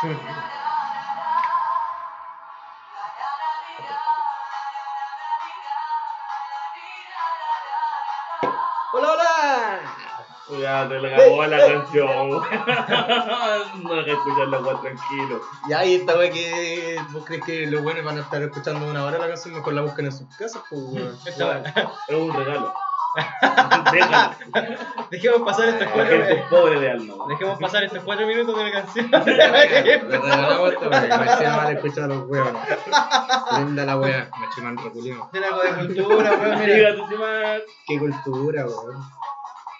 ¡Hola, hola! Ya te la acabó la canción. no deja escuchar la weá tranquilo. Y esta wea que vos crees que los buenos van a estar escuchando una hora la canción, mejor la buscan en sus casas, pues. Es un regalo. Dejemos pasar estos cuatro pobre de alma. weón. Dejemos pasar estos cuatro minutos de la canción. Hacía mal escuchar a los weones. Linda la wea, me eché mal reculiado. Tiene algo de cultura, weón, mira. Qué cultura, weón.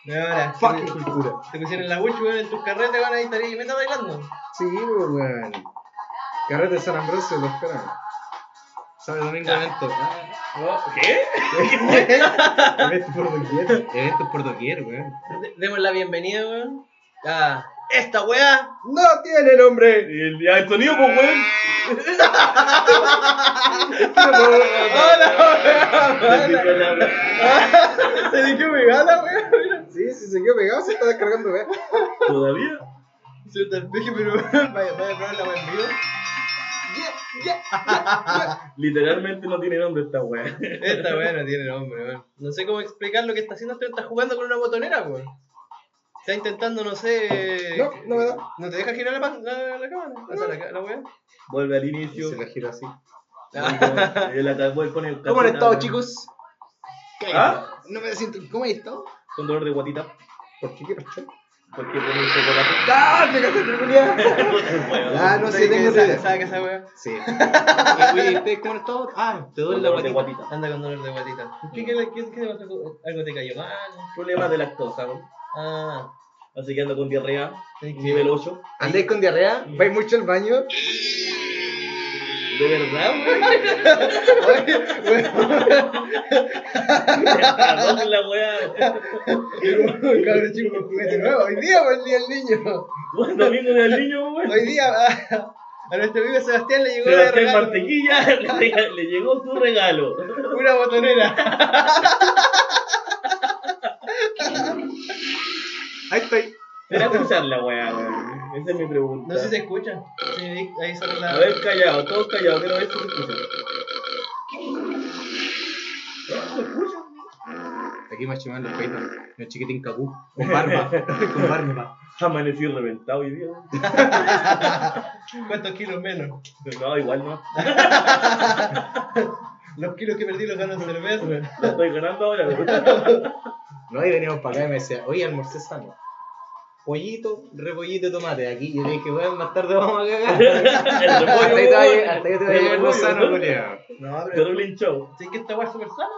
Ahora, Fucking cultura. te pusieron la Gucci, weón, en tus carretes, van a estar ahí, me está bailando. Sí, weón. Carrete de San Ambrosio, lo esperan. ¿Sabes? Domingo evento. Oh, ¿Qué? Eventos por doquier. Eventos por doquier, weón. De- Demos la bienvenida, weón. A esta weá. ¡No tiene nombre! Y el, ya, el sonido, pues, weón. Se le quedó pegada, weón. Sí, si se quedó pegado, se está descargando, weón. ¿Todavía? Se te peje, pero vaya, vaya a probar la weá en vivo. Literalmente no tiene nombre esta weá. Esta weá no tiene nombre, weón. No sé cómo explicar lo que está haciendo, pero está jugando con una botonera, weón. Está intentando, no sé. No, no me da. ¿No te deja girar la, la, la cámara? O sea, la, la weá. Vuelve al inicio. Se la gira así. El ¿Cómo han estado, chicos? ¿Ah? No me siento. ¿Cómo han estado? Con dolor de guatita. ¿Por qué quiero? Porque pone un chocolate. ¡Ah! ¡Me de culiar! Ah, no sé, ¿Sabes tengo idea. ¿Sabes que esa weá? Sí. ¿Y ustedes cómo estado? Ah, te duele la guatita. guatita. Anda con dolor de guatita. ¿Qué, qué, qué, qué? ¿Algo te cayó mal? Problemas de lactosa, weón. Ah. Así que ando con diarrea. Nivel 8. ¿Andáis con diarrea? ¿Vais mucho al baño? ¿De verdad, weón? ¿Dónde la weá? Cabrón chico con juguete nuevo. Hoy día fue el día del niño. ¿Cuándo domingo del niño, weón? Hoy día a, a nuestro amigo Sebastián le llegó Sebastián regalo Mantequilla le, le llegó su regalo. una botonera. Ahí estoy. ¿Será escuchar la weá, weón? Esa es mi pregunta. No sé si se escucha. Sí, ahí- sale la. A ver, callado, todos callados, quiero ver si se escucha. ¿Se escucha? Aquí me chiman los peitos. El chiquitín cacú. Con barba. con barba. Amanecí reventado hoy día. ¿Cuántos kilos menos? No, igual no. Los kilos que perdí los gano en cerveza. Lo estoy ganando ahora. No, y veníamos para acá y me decía, oye, almorcé sano. Pollito, repollito y tomate. Aquí yo dije, weón, más tarde vamos a cagar. El hasta repollo, ahí te hasta ahí te El vaya a repollo, sano, weón. culiao. No, pero. Terrible show. Sí, que esta weá es súper sana.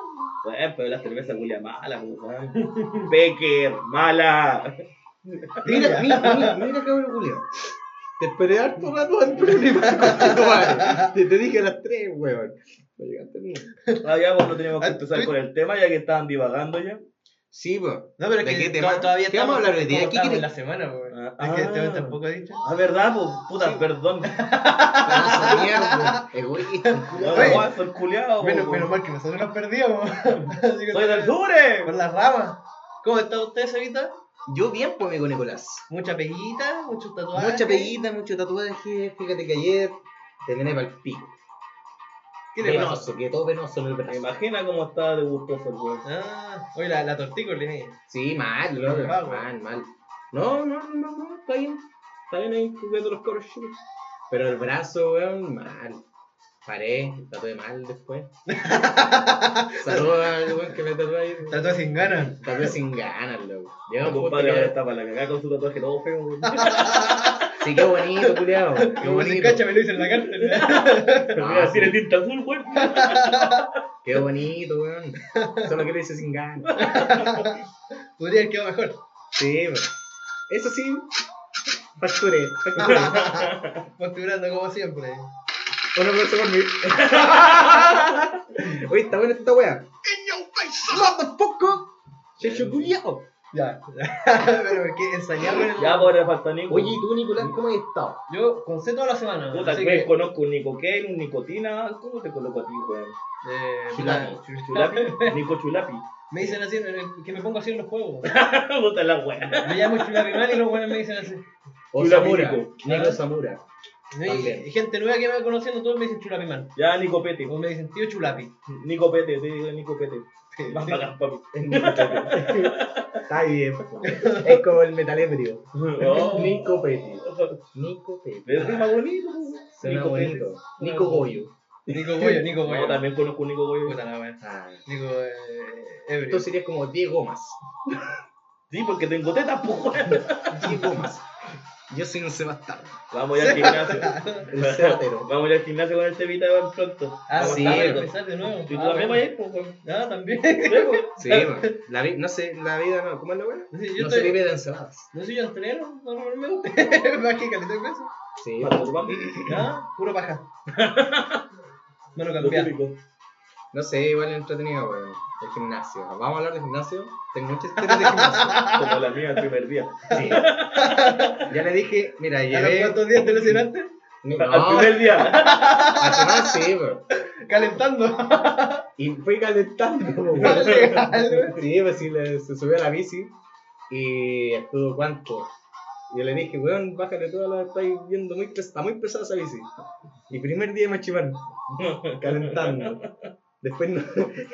Bueno, pero la cerveza culia mala, weón. Becker, mala. Mira, mira, mira, mira cabrón culiao. Te esperé harto rato antes de Te, te dije a las 3, weón. No llegaste nunca. Ah, ya, bueno, teníamos que empezar con el tema ya que estaban divagando ya. Sí, pues. No, pero es ¿De que qué tema? to- todavía ¿Qué vamos a hablar hoy día? ¿Qué quieres? en la semana. Ah, Es que ah. este tampoco ha dicho. Ah, ¿verdad? Pues, puta, perdón. Mierda. Egoísta. No, Oye. no, soy. Menos, po. menos mal que nosotros nos que ¡Soy del por sur! las ramas. ¿Cómo está usted, Sarita? Yo bien, pues, amigo Nicolás. Mucha peguita, muchos tatuajes. Mucha peguita, mucho tatuaje. Fíjate que ayer terminé para el pico. ¿Qué le pasa? Venoso, que todo venoso en el Me brazo. imagina cómo estaba de gustoso el weón. Ah, oye, la, la tortícolis. eh. Sí, mal, loco. Güey. Mal, mal. No, no, no, no, está bien. Está bien ahí cubriendo los coros chicos. Pero el brazo, weón, mal. Paré, tatué mal después. Saludos al weón que me tatuó ahí. Tatuaje sin ganas. Tatué sin ganas, loco. Llega Mi un compadre ahora está para la cagada con su tatuaje todo feo, weón. Sí, qué bonito, culiao. Qué Como se bonito. cacha, me lo hice en la cárcel. Pero Ah, mira, sí. tiene tinta azul, weón. Qué bonito, weón. Solo que lo hice sin ganas. Podría haber quedado mejor. Sí, weón. Eso sí. Facturé, facturé. Facturando como siempre. Un aplauso por mí. Oye, está buena esta wea. ¡Motherfucker! Checho culiao. Ya. Pero porque ensayamos en el... Ya, pues, ahora falta Nico. Oye, ¿y tú, Nicolás, cómo has estado? Yo con C toda la semana. Puta, que que... conozco un Nicoquén, un Nicotina. ¿Cómo te coloco a ti, weón? Eh, Chulapi. Chulapi. Nico Chulapi. Me dicen así, que me pongo así en los juegos. Puta la weá. Me llamo Chulapi mal y los buenos me dicen así. O Samura. Nico. Nico. Samura. No, y- gente nueva que me va conociendo, todos me dicen Chulapi Man. Ya, Nico Pete. O me dicen tío Chulapi. Nico Pete, te digo Nico Pete. Más bacán para mí. Está bien. Es como el metal ebrio. Oh. Nico Peti. Nico Peti. Es más bonito. Suena Nico bonito. Nico Goyo. Nico Goyo, Nico Goyo. No, también conozco a Nico Goyo. Puta la wea. Ah. Nico eh, Ebrio. Tú serías como Diego Más. Sí, porque tengo tetas, pues. Diego Más. Yo soy un Sebastián. Vamos ya al gimnasio. El cebatero. Vamos ya al gimnasio con este Vita Iván pronto. Ah, Vamos sí, a empezar de nuevo. Y tú Ah, también vas a ir, pues. Ah, también. Sí, pues. La vi- no sé, la vida no. ¿Cómo es la buena? No sé, yo No se estoy- vive de encerradas. No sé, yo entreno normalmente. Más que caleta de peso. Sí. Vamos, vamos. Ah, puro paja. Me lo Lo típico. No sé, igual es entretenido, weón. El gimnasio. Vamos a hablar de gimnasio. Tengo muchas historias de gimnasio. Como la mía el primer día. Sí. Ya le dije, mira, ¿A los llevé. cuántos días te lesionaste? No, Al primer día. a tomar sí, weón. Calentando. Y fui calentando, weón. Sí, pues sí, le- se subió a la bici y estuvo cuánto. Yo le dije, weón, bájale toda la estáis viendo muy pesada, está muy pesada esa bici. Y primer día de machimán, calentando. Después no.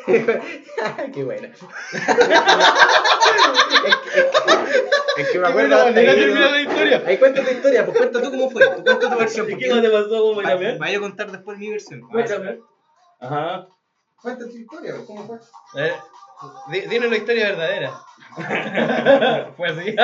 Qué buena. es que me acuerdo termina ¿no? la historia. Ahí cuenta tu historia, pues cuenta tú cómo fue, tú cuenta tu versión. ¿Y porque qué te pasó, va- compañero? Vaya a contar después mi versión. Cuéntame. Ajá. Cuenta tu historia, ¿cómo fue? A di- dinos la historia verdadera. Fue así.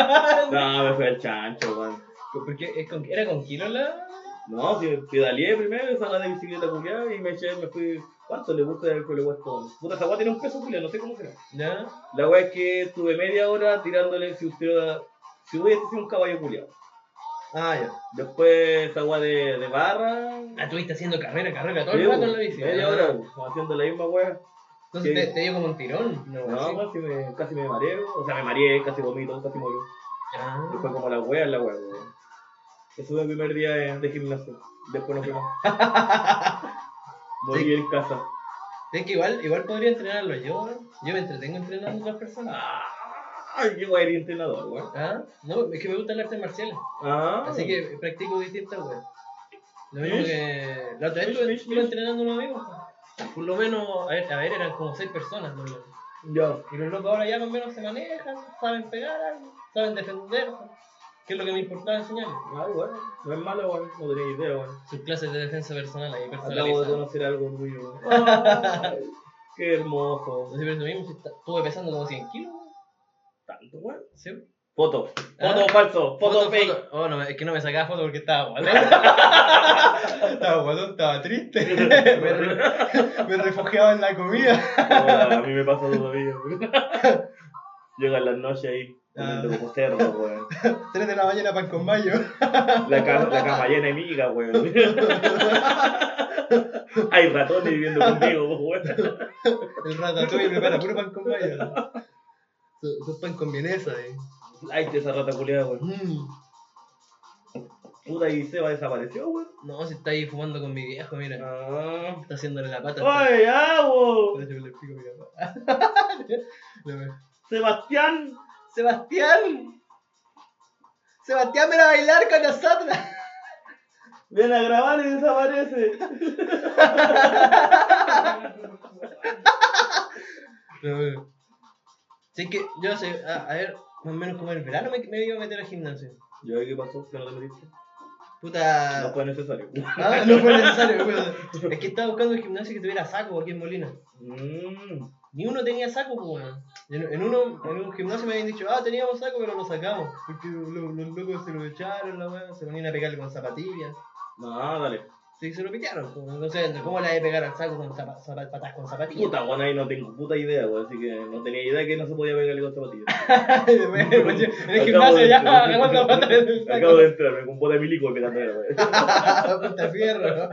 No, me fui al chancho, weón. Porque es con, era con kilo la. No, si pedaleé primero, salí de bicicleta culiada y me eché, me fui. ¿Cuánto le gusta el que le cuesta? Puta, esa tiene un peso culiado, no sé cómo será. ¿Ya? La weá es que estuve media hora tirándole si usted si hubiese sido un caballo culiado. Ah, ya. Después esa weá de, de barra. Ah, estuviste haciendo carrera, carrera todo el rato en la bici. Media hora haciendo la misma weá. Entonces te, te dio como un tirón. No, No, casi me, casi me mareo. O sea, me mareé, casi vomito, casi morí. Ah. Fue como la wea, la wea. Ese fue el primer día de, de gimnasio. Después no fui Sí. en casa. Es que igual, igual podría entrenarlo yo, ¿eh? Yo me entretengo entrenando a otras personas. Ay, qué guay, entrenador, weón. Ah, no, es que me gustan las artes marciales. Ah, Así que practico distintas weas. Lo mismo Mish. que. La otra vez estuve, mish. entrenando unos amigos. Por lo menos, a ver, a ver, eran como seis personas. ¿no? Ya. Y los locos ahora ya más o menos se manejan, saben pegar, saben defenderse. Que es lo que me importaba enseñarles. Ay, bueno, no es malo, weón. No tenía idea, weón. Sus clases de defensa personal ahí Acabo de personalizadas. conocer algo tuyo. Ay, qué hermoso. No sé, pero eso mismo, si estuve pesando como 100 kilos. Tanto, weón. ¿Sí? Foto. Ah. Foto falso. Foto, fake. foto. Oh, no, es que no me sacaba foto porque estaba guatón. estaba guatón, estaba triste. me, re- me refugiaba en la comida. Ah, a mí me pasa todavía, weón. Llegan las noches ahí. Ah. Comiendo como cerdo, weón. 3 de la mañana pan con mayo. La, ca- la cama llena de migas, weón. Hay ratones viviendo conmigo, weón. El ratatouille prepara puro pan con mayo. Su pan con vienesa. Eh. Ay, esa rata culiada, weón. Mm. Puta, y Seba desapareció, weón. No, si está ahí fumando con mi viejo, mira. Ah. Está haciéndole la pata. ¡Ay, agua! Eso le explico a mi papá. ¡Sebastián! Sebastián. Sebastián, ven a bailar con nosotros. Ven a grabar y desaparece. Bueno. Sí que yo sé, a, a ver, más o menos como el verano me, me iba a meter al gimnasio. ¿Yo qué pasó? ¿Que no te metiste? Puta. No fue necesario. Ah, no fue necesario. pues. Es que estaba buscando un gimnasio que tuviera saco aquí en Molina. Mmm. Ni uno tenía saco, weón. En, en uno, en un gimnasio me habían dicho, ah, teníamos saco, pero lo sacamos. Porque lo- los locos se lo echaron, la weá, se ponían a pegarle con zapatillas. No, dale. Sí, se lo pitearon. pues. Entonces, ¿cómo le que pegar al saco con patas con zapatillas? Puta, weón, ahí no tengo puta idea, weón. Así que no tenía idea que no se podía pegarle con zapatillas. En el gimnasio de- ya agarrando patas en el saco. Acabo de entrar, con bote de milico pegando era, weón. Punta fierro.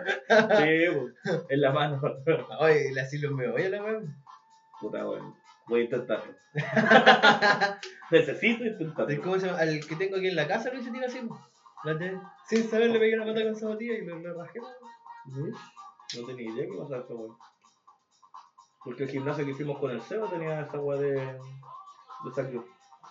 Sí, pues, en la mano. Oye, le así los me voy a la weón. Puta, weón. Voy a intentarlo. Necesito intentarlo. ¿Cómo se llama? Al que tengo aquí en la casa lo hice tira así. de- Sin saber le pegué una pata con zapatilla y lo, lo rajé. No tenía idea que pasaba esa weón. Porque el gimnasio que hicimos con el Seba tenía esa weá de. de sangre.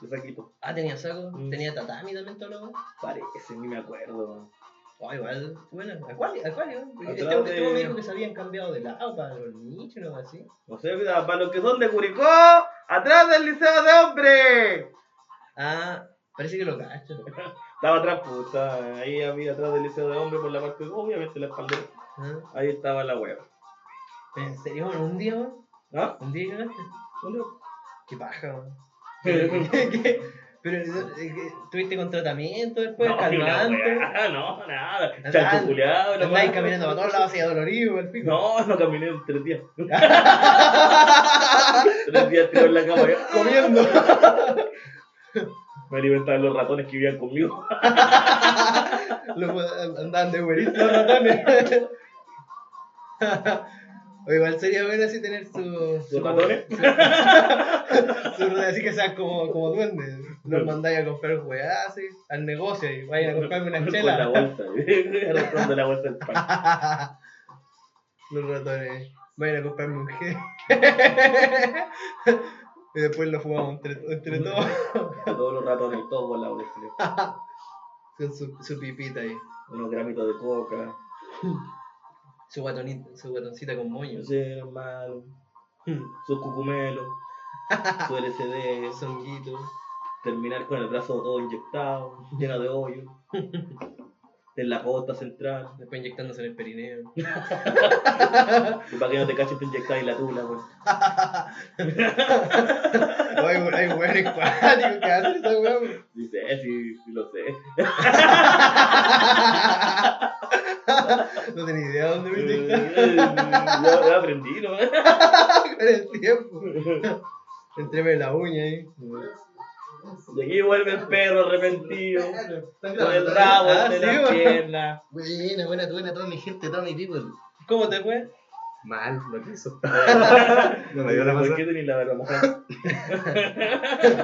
de saquito. Ah, tenía saco, Mm. tenía tatami también todo lo demás. Parece, ni me acuerdo. Oh, igual, bueno, Acuario, Acuario. Este, este de- me dijo que se habían cambiado de lado para los nichos o algo así. No sé, mira, para los que son de Curicó, atrás del Liceo de Hombres. Ah, parece que lo cacho. Estaba atrás, estaba ahí había atrás del Liceo de Hombres por la parte, obviamente la espalda. Ah, Ahí estaba la hueva. ¿pero ¿En serio? ¿Un día, man? ¿Ah? ¿Un día? ¿Dónde? Qué paja, man. ¿Qué? Pero, eh. ¿tuviste con tratamiento después? no, calmante. no, nada. No Andáis caminando para todos lados así dolorido, el pico. No, no caminé tres días. tres días tirado en la cama. ya. Comiendo. Me alimentaban los ratones que vivían conmigo. Los, andaban de güerito los ratones. O igual sería bueno así tener su. ¿Sus ratones? Su, así que sean como, como duendes. Los mandáis a comprar weá así, al negocio y vayan a comprarme una Con la chela. bolsa. Arrastrando la bolsa del pan. Los ratones. Vayan a comprarme un G. y después lo fumamos entre, entre todos. Todos los ratones, todos por la bolsa. Con su, su pipita ahí. Unos gramitos de coca. Su guatonita, su guatoncita con No moños. sé, hermano. Sus cucumelos. Su LCD. Songuito. Terminar con el brazo todo inyectado, lleno de hoyo. En la costa central. Después inyectándose en el perineo. Y para que no te caches, te inyectas en la tula, pues. hay, hay weones cuáticos que hacen esa weón. Dice, sí, sí lo sé. No tenía idea de dónde me Eh, inyectaban Ya ya aprendí, ¿no? con el tiempo. Entreme la uña ahí. De aquí vuelve el perro arrepentido. Con el rabo Ah, entre las piernas. Buena, buena, buena, toda mi gente, toda mi people. ¿Cómo te fue? Mal, lo que hizo. no me dio la ¿Por masa. qué tenés la verdad mojada?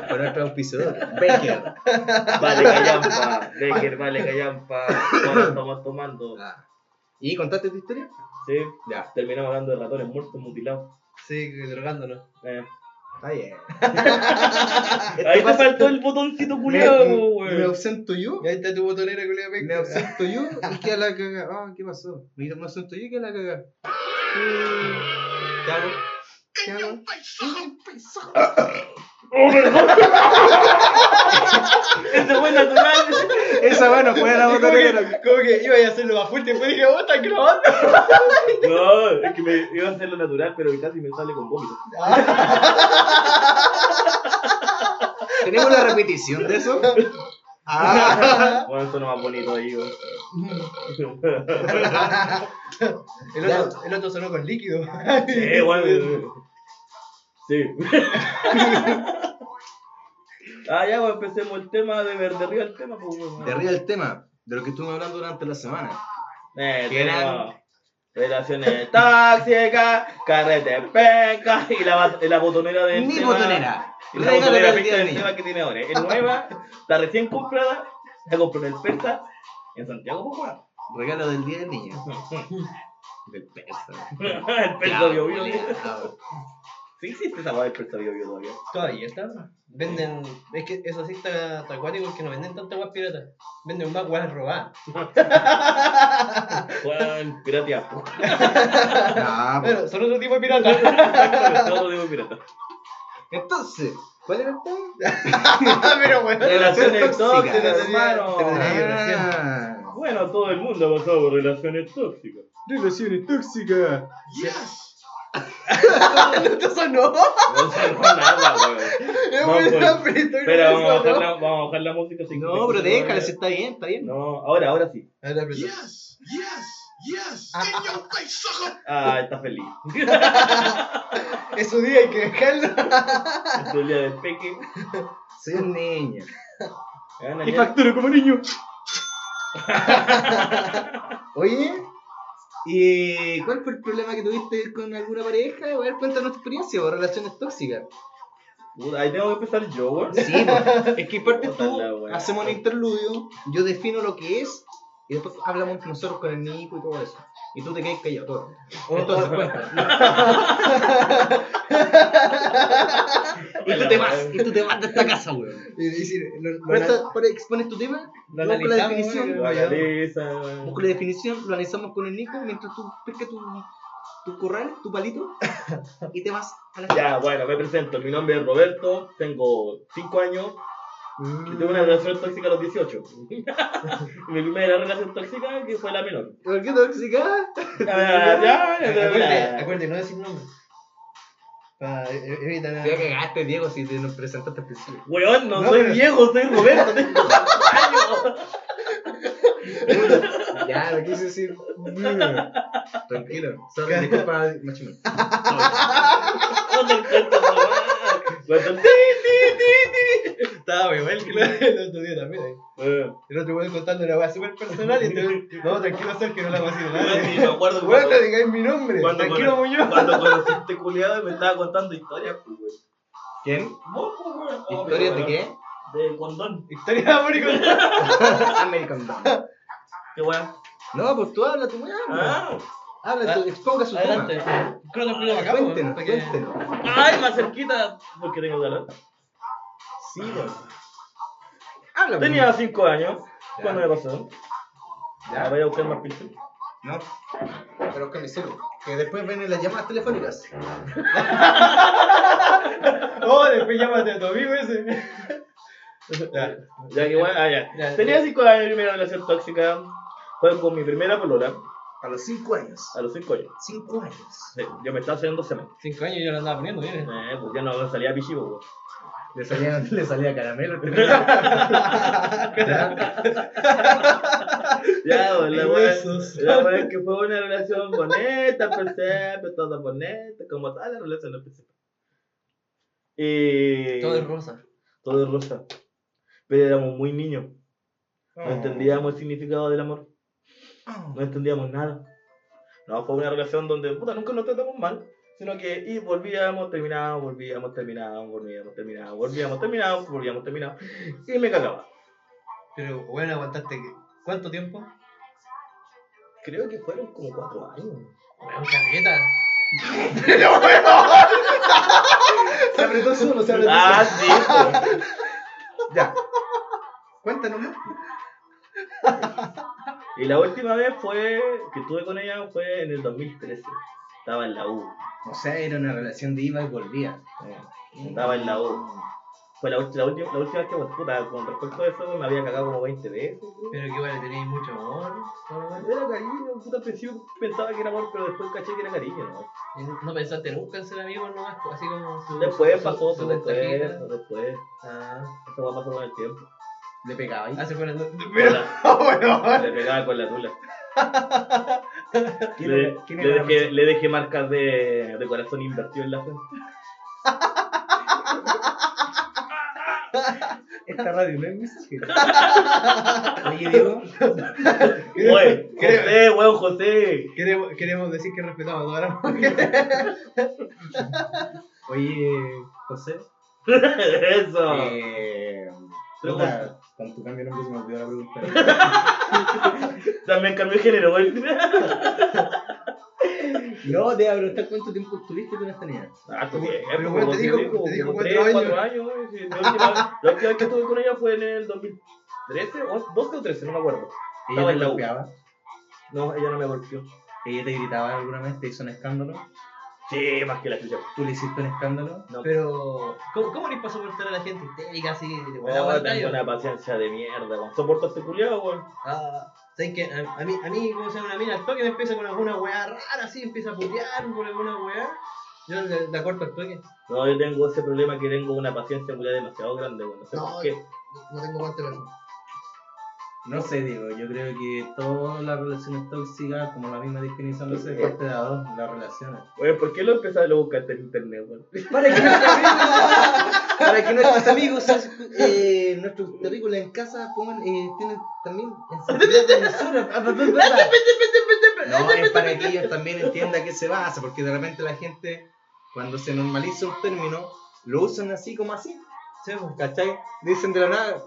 Con nuestro auspiciador, Baker. Vale, callampa. Becker, vale, callampa. Ahora estamos tomando. Ah. ¿Y contaste tu historia? Sí, Ya. terminamos hablando de ratones muertos, mutilados. Sí, drogándonos. Eh. Está bien. Ahí te faltó el botoncito culiado, me, me weón. ausento yo. Y ahí está tu botonera, culiao, Me penca. ausento yo y queda la caga. Ah, ¿qué pasó? Me me ausento yo y queda la caga. ¿Qué hago? ¿Qué hago? Ese fue natural. Esa bueno fue la que, como que iba a hacerlo más fuerte y después dije, oh, están grabando. No, es que me iba a hacer lo natural, pero casi me sale con vómito. ¿Tenemos la repetición de eso? Ah. Bueno, no más bonito ahí. El otro, el otro sonó con líquido. Sí, weón. Sí. Ah, ya, pues empecemos el tema de ver de arriba el tema, pues. De arriba el tema de lo que estuvimos hablando durante la semana. Eh, Que eran- Relaciones tóxicas, carrete penca y la, la botonera de Mi botonera. La botonera del niño. tema que tiene ahora. Es nueva, está recién comprada, la compró en el Persa, en Santiago, pues. Regalo del día del niño. Del persa. el Persa Bio. culiao. Sí existe esa weá del Persa Bio Bio todavía. Todavía está. Venden. Es que eso sí está, está acuático porque no venden tanta guas pirata. Venden más guas robadas. Juan, piratea. Ah, pues. Pero son otro tipo de pirata. Todo digo pirata. Entonces, ¿cuál era el tema? Pero bueno. Relaciones tóxicas, hermano. Ah, Bueno, todo el mundo ha pasado por relaciones tóxicas. relaciones tóxicas. ¿No te sonó? No sonó nada, weón. Es No, muy pues. Espera, vamos a, bajar la, vamos a bajar la música. sin No, pero déjala, si está bien, está bien. No, ahora, ahora sí. Ahora apretó. Yes, yes, yes. In your face, sucker. Ah, está feliz. Es su día, hay que dejarlo. Es el día del peque. Soy un niño. Y facturo como niño. Oye, ¿y cuál fue el problema que tuviste con alguna pareja? A ver, cuéntanos tu experiencia o relaciones tóxicas. Ahí tengo que empezar yo, weón. Sí, pues, es que parte tú, hacemos un interludio, yo defino lo que es Y después hablamos entre nosotros con el Nico y todo eso. Y tú te quedas callado todo. Entonces cuenta. y tú te vas, y tú te vas de esta casa, weón. Y decir, expones tu tema, lo vamos con la definición. vamos con la definición, lo analizamos con el Nico mientras tú pescas tu, tu corral, tu palito, y te vas a la Ya, bueno, me presento. Mi nombre es Roberto, tengo 5 años Mm. y tuve una relación tóxica a los 18. Mi primera relación tóxica que fue la menor. ¿Por qué tóxica? Ah, ya, ya, ya, Acuérdate, ya. no decir nombre. Para e- evitar. Te cagaste, Diego, si te nos presentaste al principio. Weón, no, No, soy pero- viejo, soy Roberto, tengo 4 años. ya, lo quise decir. Tranquilo. Sorry, disculpa, machimón. No te encuentro, no. Cuando- ti, ti, ti, ti. Estaba mal que lo- el otro día también. ahí. Eh, El otro weón contando una weá súper personal y este no, tranquilo, Ser, que no la voy a decir weón, sí, nada. me acuerdo que Weón, cuando- no digáis mi nombre. Cuando Tranquilo, cono- Muñoz. Cuando este culiado me estaba contando historias, pues, weón. ¿Quién? Vos, pues, weón. Oh, ¿Historias de weón. qué? De condón. Historia de amor y con- American Dom. Qué weón. No, pues tú habla tu weá. Ah. Habla, tú, exponga su Adelante. tema. Creo que lo explico acá, Cuéntenos, weón, cuéntenos. Ay, más cerquita. Porque tengo calor. Sí. Habla, Tenía 5 años. Ya. Cuando me pasó. Ya. Voy a buscar más pinches. No. Pero con mi celu. Que después vienen las llamadas telefónicas. Oh, después llámate a tu amigo ese. Ya. Ya que bueno, ah, ya. Ya. Tenía 5 años, primera relación tóxica. Fue con mi primera polola. A los 5 años. A los 5 años. 5 años. Sí, Yo me estaba haciendo semanas. Cinco años yo lo andaba poniendo, ¿vienes? Eh, pues ya no salía pichivo, weón. Le salía, le salía caramelo. Ya, pues, la. La weá es que fue una relación bonita, al principio, todo bonito, como todas las relaciones al principio. Y. Todo es rosa. Todo es rosa. Pero éramos muy niños. Oh. No entendíamos el significado del amor. No entendíamos nada. No, fue una relación donde, puta, nunca nos tratamos mal. Sino que y volvíamos, terminábamos, volvíamos, terminábamos, volvíamos, terminábamos, volvíamos, terminábamos, volvíamos, terminábamos. Y me cagaba. Pero, bueno, aguantaste. ¿Cuánto tiempo? Creo que fueron como cuatro años. Weón, carreta. Se apretó solo, se apretó Ah, sí, pues. Ya. Cuéntanos. Y la última vez fue que estuve con ella fue en el 2013. Estaba en la U. O sea, era una relación de iba y volvía. Estaba en la U. Fue la, la última, la última vez que, puta, con respecto a eso, me había cagado como 20 veces. Pero que igual le tenéis mucho amor. ¿no? Era cariño, puta, principio pensaba que era amor, pero después caché que era cariño, ¿no? No pensaste nunca en ser amigos nomás, así como su. Después su- pasó, su después, después. Ah, Eso va a pasar con el tiempo. Le pegaba ahí. ah, se Pero, la- bueno. le pegaba con la tula. ¿Quién Le, le dejé, le dejé marcas de, de corazón invertido en la frente. Esta radio no es mensaje. Oye, Diego. Oye, José, weón, José. Queremos, queremos decir que respetamos a todas las mujeres. Oye, José. Eso. Eh, con tu cambio de nombre se me olvidó la pregunta. También cambió de género, güey. No, te iba a preguntar cuánto tiempo estuviste con esta niña. Ah, pero, como te dijo- como- te como cuatro tres, años. cuatro años, güey. La última, vez que estuve con ella fue en el 2013, o 12 o 13, no me acuerdo. ¿Ella te golpeaba? No, ella no me golpeó. ¿Ella te gritaba alguna vez? ¿Te hizo un escándalo? Sí, más que la chucha. ¿Tú le hiciste un escándalo? No. Pero, ¿cómo, cómo eres para soportar a la gente histérica así de pantalla? tengo una paciencia de mierda, a este culiado, güey. Ah, ¿sabes qué? A, a mí, a mí, como se llama una mina al toque, me empieza con alguna weá rara así, empieza a putear con alguna weá. Yo le- la corto al toque. No, yo tengo ese problema que tengo una paciencia culiada demasiado grande, güey. No sé No, por qué. No tengo guante para eso. No sé, Diego. Yo creo que todas las relaciones tóxicas, como la misma definición lo sé, parte de las dos, las relaciones. Güey, ¿por qué lo empezaste a buscar en internet, güey? Para que nuestros amigos, para que nuestros amigos, eh, nuestros terrícolas en casa pongan, eh, tienen también sensibilidad de mesura. No, es para que ellos también entiendan a qué se basa, porque de repente la gente, cuando se normaliza un término, lo usan así como así. Sí, pues. ¿Cachai? Dicen de la nada,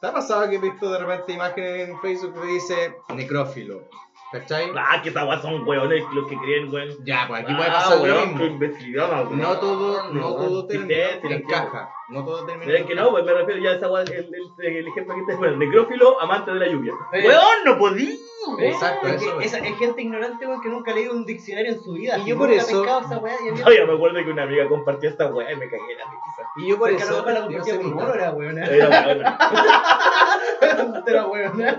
¿Te ha pasado que he visto de repente imágenes en Facebook que dice necrófilo? ¿Cachai? Ah, que esa weá son weones los que creen, weón. Ya, pues aquí Ah, puede pasar lo weón, mismo. qué imbecilidad, weón. No todo, no todo Sí, término sí, sí, encaja. No todo Pero es que no, pues me refiero ya a esa weá, el, el, el ejemplo que te bueno, necrófilo, amante de la lluvia. Eh. Weón, no podí. Exacto, Es, eso que es. esa- es gente ignorante, weón, que nunca ha leído un diccionario en su vida. Y yo por eso- pescado esa weá, y a mí- Todavía me acuerdo que una amiga compartió esta weá y me cagué la risa. Y yo por porque a lo eso. mejor la yo sé por mono, era weona. Era weona. Era weona.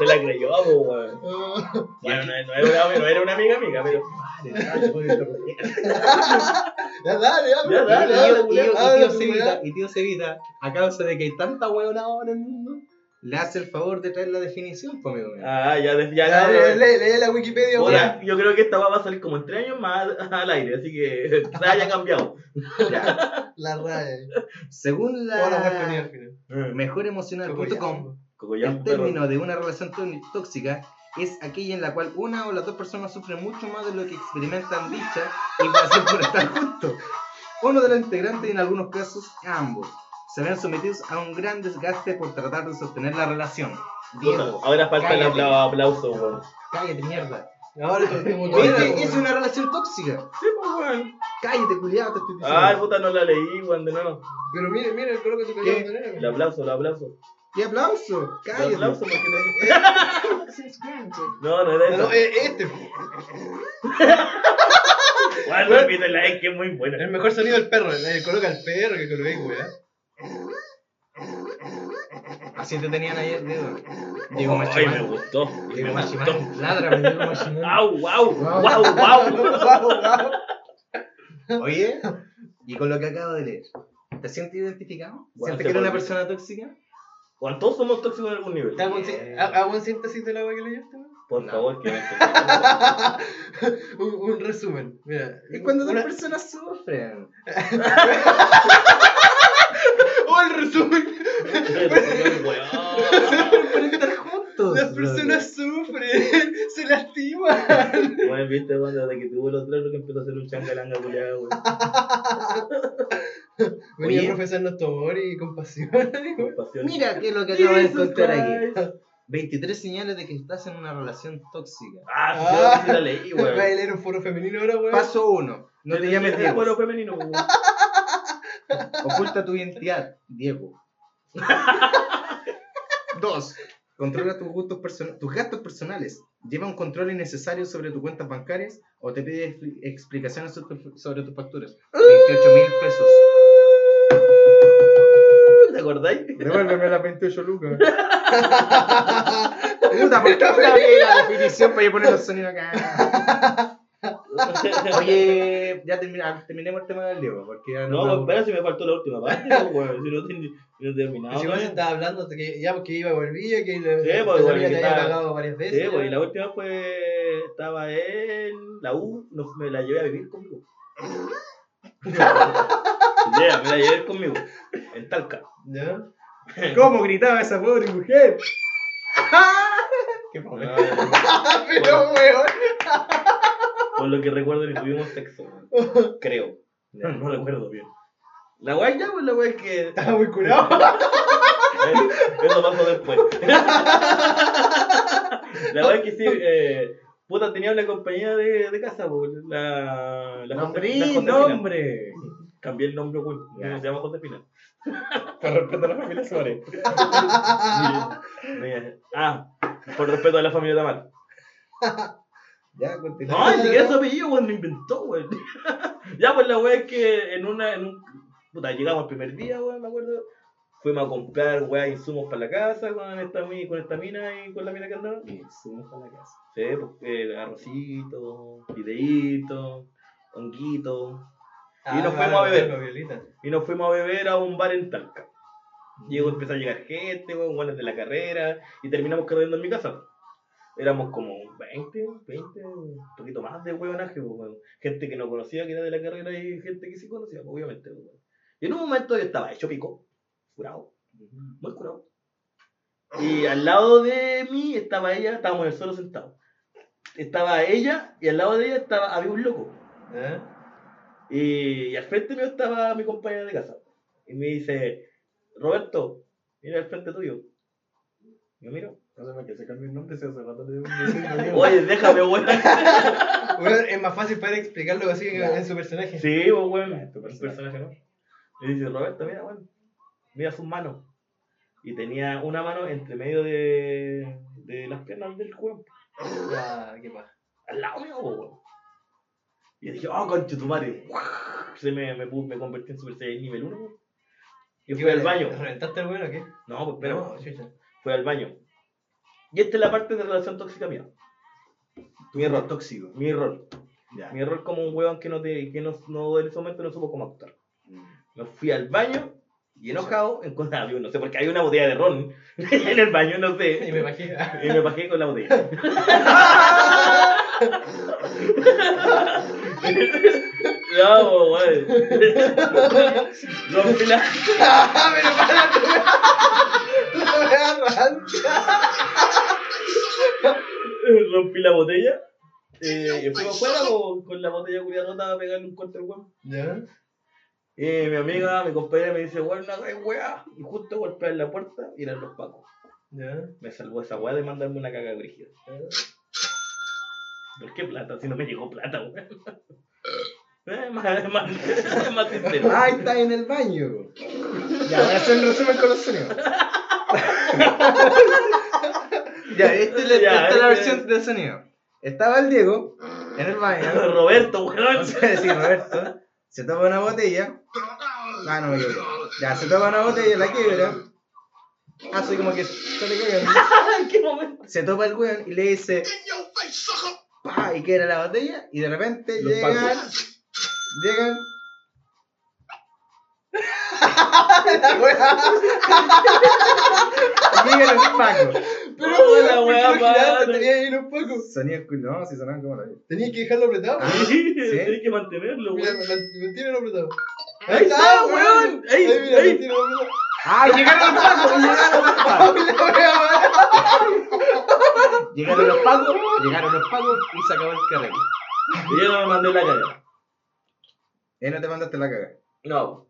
Se la creyó, po, weón. Bueno, no, no era, una- no era una amiga amiga, pero. Ya dale, ya, Ya, dale, Y dale, tío dale, Cevita, y tío Cevita, a causa de que hay tanta huevonada en el mundo, le hace el favor de traer la definición, pues, amigo mío. Ah, ya, ya, Ya, no. lee, lee la Wikipedia, weón. yo creo que esta va a salir como en tres años más al aire, así que quizás haya cambiado. La RAE. Según la weá que venía el término de una relación tó- tóxica es aquella en la cual una o las dos personas sufren mucho más de lo que experimentan dicha y pasión por estar juntos. Uno de los integrantes y en algunos casos ambos se ven sometidos a un gran desgaste por tratar de sostener la relación. Diego, ahora falta el cállate. aplauso, weón. cállate mierda. Ahora te es una relación tóxica. Sí, pues, weón. Cállate, culiado, te estoy diciendo. Ay, puta, no la leí, weón, de nuevo. Pero mire, mire, coloca tu ¿Qué? callado El aplauso, el aplauso. ¡Qué aplauso! El ¡Cállate! aplauso porque no. No, no era eso. No, eh, este. Weón, repítela, es que es muy buena. El mejor sonido del perro. eh, Coloca el perro que coloqué, weón. Así te tenían ayer, Diego. Diego Ay, me Machimán. gustó. Me Diego gustó. Machimán. Ladra, Diego Machimán. ¡Au, wow! Guau. ¡Wow, wow! Oye, y con lo que acabo de leer, ¿te sientes identificado? Bueno, ¿Sientes que eres una persona tóxica? Bueno, todos somos tóxicos en algún nivel. ¿Te hago un sí- ha- hago un síntesis de la weá que leíste, weón? Por No. favor, que me un, un resumen. Mira. Es cuando dos una- personas sufren. ¡Oh, el resumen! Por estar juntos. Las personas sufren, se lastiman. Bueno, viste, bueno, desde que tuvo los tres, lo que empezó a hacer un changalanga culiado, güey. Venía Oye. a profesarnos tu amor y compasión. Mira qué es lo que acabo de encontrar aquí. Christ. 23 señales de que estás en una relación tóxica. Ah, sí, Ah. yo sí la leí, güey. Va a leer un foro femenino ahora, weón. Paso 1. No te llames Diego. Bueno, femenino, güey. Oculta tu identidad, Diego. 2. Controla tus, gustos person- tus gastos personales. Lleva un control innecesario sobre tus cuentas bancarias o te pide expli- explicaciones sobre, tu- sobre tus facturas. 28 mil pesos. ¿Te acordáis? Devuélveme las 28 lucas. Puta, ¿por qué la definición para yo poner los sonidos acá? Oye, ya termina- terminemos el tema del Diego. Porque ya No, nos- pues espera si me faltó la última parte, no, güey. Si no, no he terminado. Si vos estabas hablando de que ya porque iba y volvía, que le, Sí, la pues, amiga bueno, te que había estaba- pagado varias veces. Sí, güey, y la última fue. Estaba en la U, no, me la llevé a vivir conmigo. Ya, me la llevé conmigo, en Talca. ¿Ya? ¿Cómo gritaba esa pobre mujer? Qué pobre. Pero, weón. Por lo que recuerdo ni tuvimos sexo, creo. No, no recuerdo bien. La guay ya, pues la guay es que. Estaba muy curado. Eso pasó después. La verdad es que sí, eh, puta, tenía una compañía de, de casa, pues, la, la, Nombre, la Josefina. nombre. Cambié el nombre, güey. Ya. Se llama Josefina. Por respeto a la familia Suárez. Mira, Ah, por respeto a la familia Tamar. Ya, continúa. No, ni siquiera su apellido, güey, me inventó, güey. Ya, pues la wea es que en una, en un, puta, llegamos el primer día, güey, me acuerdo. Fuimos a comprar, weá, insumos para la casa con esta, con esta mina y con la mina que andaba. Y subimos para la casa. Sí, pues, eh, arrocito, fideíto, honguito. Y nos fuimos a beber. Y nos fuimos a beber a un bar en Talca. Llegó, empezó a llegar gente, weón, buenos de la carrera, y terminamos corriendo en mi casa. Éramos como 20, 20, un poquito más de huevonaje, pues. Gente que no conocía, que era de la carrera, y gente que sí conocía, pues, obviamente. pues. Y en un momento yo estaba hecho pico, curado, muy curado. Y al lado de mí estaba ella, estábamos en el suelo sentados. Estaba ella, y al lado de ella estaba, había un loco. ¿Eh? Y, y al frente mío estaba mi compañera de casa. Y me dice, Roberto, mira al frente tuyo. Yo miro. No para qué se cambió el nombre si hace rato le le- Oye, déjame, weón. Weón, es más fácil poder explicarlo así en, en su personaje. Sí, weón. Tu Un personaje, ¿no? Y dice, Roberto, mira, weón. Mira sus manos. Y tenía una mano entre medio de, de las piernas del juego. Ya, qué paja. Al lado mío, weón. Y dije, oh, concha tu madre. Se me, me, me convertí en Super Saiyan nivel 1, weón. Y fui al baño. ¿Reventaste el bueno o qué? No, pues espera. No. Fui al baño. Y esta es la parte de relación tóxica mía. Mi error. tóxico. Mi error. Ya. Mi error como un weón que no te, que no, no en ese momento no supo cómo actuar. Me fui al baño y enojado encontré, no sé, porque había una botella de ron en el baño, no sé. Y me bajé. Y me bajé con la botella. no, po, weón. Rompí la, rompí la botella. Eh, y fuimos afuera po, con la botella cuya rota a pegarle un corte al. ¿Ya? Y mi amiga, mi compañera me dice, weón, no hagas weá. Y justo golpean la puerta y eran los pacos. ¿Ya? Me salvó esa weá de mandarme una caga brígida. ¿Por qué plata? Si no me llegó plata, weón. Eh, más, más, más sincero. Ah, está en el baño. Ya, voy a hacer un resumen con los sonidos. ya, esta es la, Ya, esta es la este- versión del sonido. Estaba el Diego en el baño. Roberto, weón. Decir Roberto. Se toma una botella. Ah, no me equivoqué. Ya, se toma una botella, la quiebra. Ah, soy como que. ¿En qué momento? Se topa el weón y le dice, In your face, sucker. pa, y quiebra la botella. Y de repente Los llegan. pacos. Llegan. Llegan los pacos. Pero, Oh, weón, la madre. Tenía ahí los pocos. Sonido cul- no, si sonaban como la vida. Tenías que dejarlo apretado. Ah. Sí, ¿Sí? tienes que mantenerlo, weón. man- mantiene apretado. Ahí está, weón. Ahí, Ahí, mira, apretado. ¡Ah, llegaron los pacos! ¡Llegaron los pacos! Llegaron los pacos, llegaron los pacos y se acabó el carrete. Y yo no me mandé la caga. Y no te mandaste la caga. No.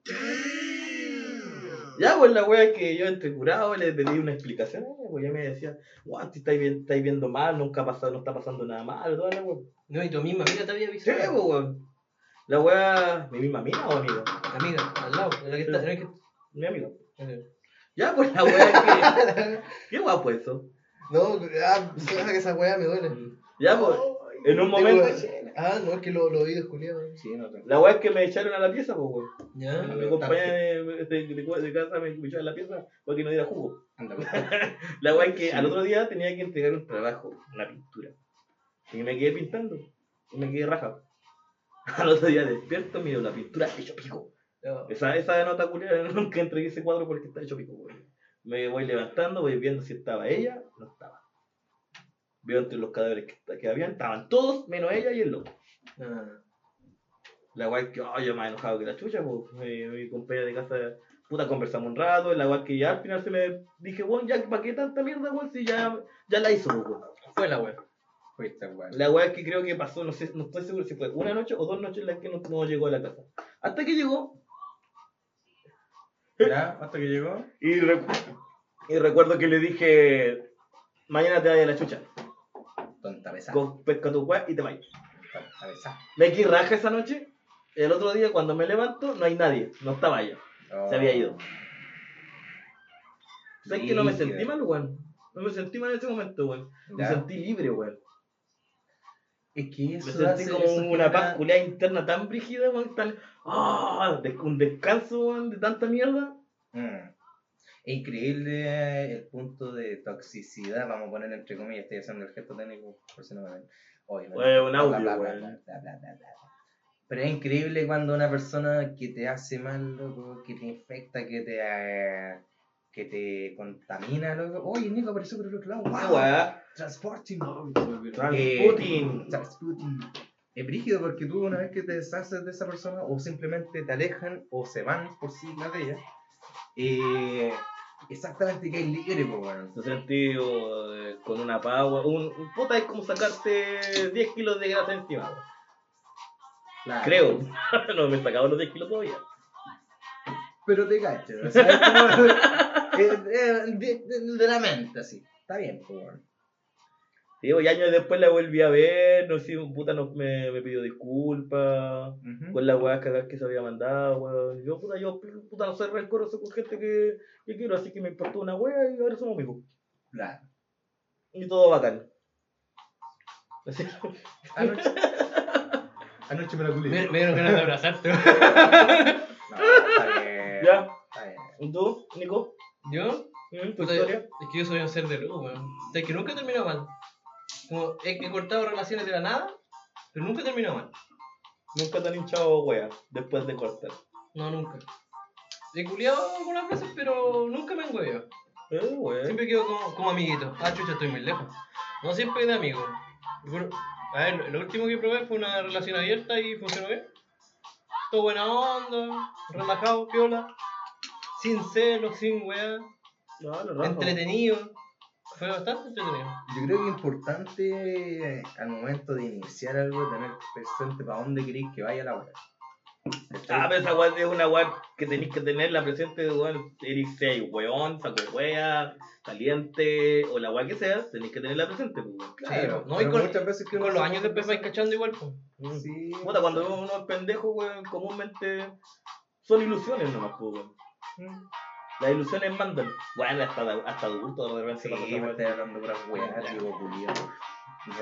Ya, pues la wea que yo entre curado le pedí una explicación, eh, pues ella me decía, guau, te estáis, estáis viendo mal, nunca ha pasado, no está pasando nada mal, toda la wea. No, y tu misma amiga te había Sí, avisado. pues weón. La wea, mi misma mina o amigo, Amiga, al lado. En la que está. En la que... mi amigo. Ya, pues la wea que, qué guapo eso. No, ah, que esa weá me duele. Ya, pues, en un momento, Ah, no, es que lo, lo oídos culiados. Sí, no la wea es que me echaron a la pieza, pues weón. Ya. Mi compañera de, de, de- de casa me me echó a la pieza porque no diera jugo. Anda, pues. La weá es que al otro día tenía que entregar un trabajo, una pintura. Y me quedé pintando. Y me quedé rajado. Al otro día despierto, miro la pintura hecho pico. Esa, esa nota culiada nunca entregué ese cuadro porque está hecho pico, weón. Me voy levantando, voy viendo si estaba ella, no estaba. Veo entre los cadáveres que, que habían, estaban todos, menos ella y el loco. Ah. La es que, oh, yo más enojado que la chucha, pues mi, mi compañera de casa, puta, conversamos un rato, la es que ya al final se me dije, weón, ya, ¿para qué tanta mierda, weón? Si ya, ya la hizo, weón. Fue la weón. La weá que creo que pasó, no sé, no estoy seguro si fue una noche o dos noches en las que no, no llegó a la casa. Hasta que llegó, Ya, hasta que llegó. y, recu- y recuerdo que le dije, mañana te vayas a la chucha, Tonta pesada. con, pesca tu weá y te vayas. Tonta pesada. Me raja esa noche, el otro día cuando me levanto no hay nadie, no estaba ella, se había ido. ¿Sabes que no me sentí mal, weón? No me sentí mal en ese momento, weón. Me sentí libre, weón. Es que Me eso sentí hace- como una paz culiada interna tan brígida, weón, tan... ¡Ah! des- un descanso, weón, de tanta mierda. Mm. Es increíble el punto de toxicidad, vamos a poner entre comillas, estoy haciendo el gesto técnico por si no me ven. Obviamente. Un audio. Pero es increíble cuando una persona que te hace mal, loco, que te infecta, que te, eh, que te contamina, loco. Oye, Nico apareció por el otro lado. Esa ¡Wow! weá. Transporting. Transputin. Transputin. Es brígido porque tú una vez que te deshaces de esa persona o simplemente te alejan o se van por siglas de ella, eh, exactamente que hay libre, pues, weón. Me sentí eh, con una pagua. Un, un- puta, es como sacarte 10 kilos de grasa encima, weón. Creo. no me he sacado los 10 kilos todavía. pero te cacho. O sea, es como. eh, eh, de, de- de la mente, así. Está bien, pues, weón. Sí, y años después la volví a ver, no sé, puta no, me, me pidió disculpas. Con las weas que se había mandado, weón. Yo, puta, yo, puta, no soy rencoroso con gente que, que quiero, así que me importó una wea y ahora somos amigos. Claro. Y todo bacán. Así. Anoche. Anoche me la culé. Me, me dieron ganas de abrazarte. No, está bien. ¿Ya? Está bien. ¿Y tú, Nico? ¿Yo? ¿Mm? ¿Tu historia? Es que yo soy un ser de luz, weón. O sea, que nunca he terminado mal. Como he, he cortado relaciones de la nada, pero nunca he terminado mal. Nunca te han hinchado wea después de cortar. No, nunca. He culiado algunas veces, pero nunca me engueyo. Eh, wea. Siempre quedo como, como amiguito. Ah, chucha, estoy muy lejos. No siempre de amigo. A ver, lo último que probé fue una relación abierta y funcionó bien. Todo buena onda, relajado, piola. Sin celos, sin weá. No, no, no. Entretenido. Fue bastante entretenido. Yo creo que es importante eh, al momento de iniciar algo tener presente para dónde queréis que vaya la hora. Ah, pero esa weá es una weá que tenéis que tenerla presente, weón. Eric sea weón, saco wea, caliente, o la weá que sea, tenéis que tenerla presente, pues. Claro, no, y con- muchas veces que uno Con los años después vais cachando igual, pues. Sí. Puta, cuando uno es pendejo, weón, comúnmente son ilusiones nomás, pues, weón. Mm. Las ilusiones mandan. Bueno, hasta, hasta adulto de repente Sí, me weá. estoy hablando puras weas, digo, culiado.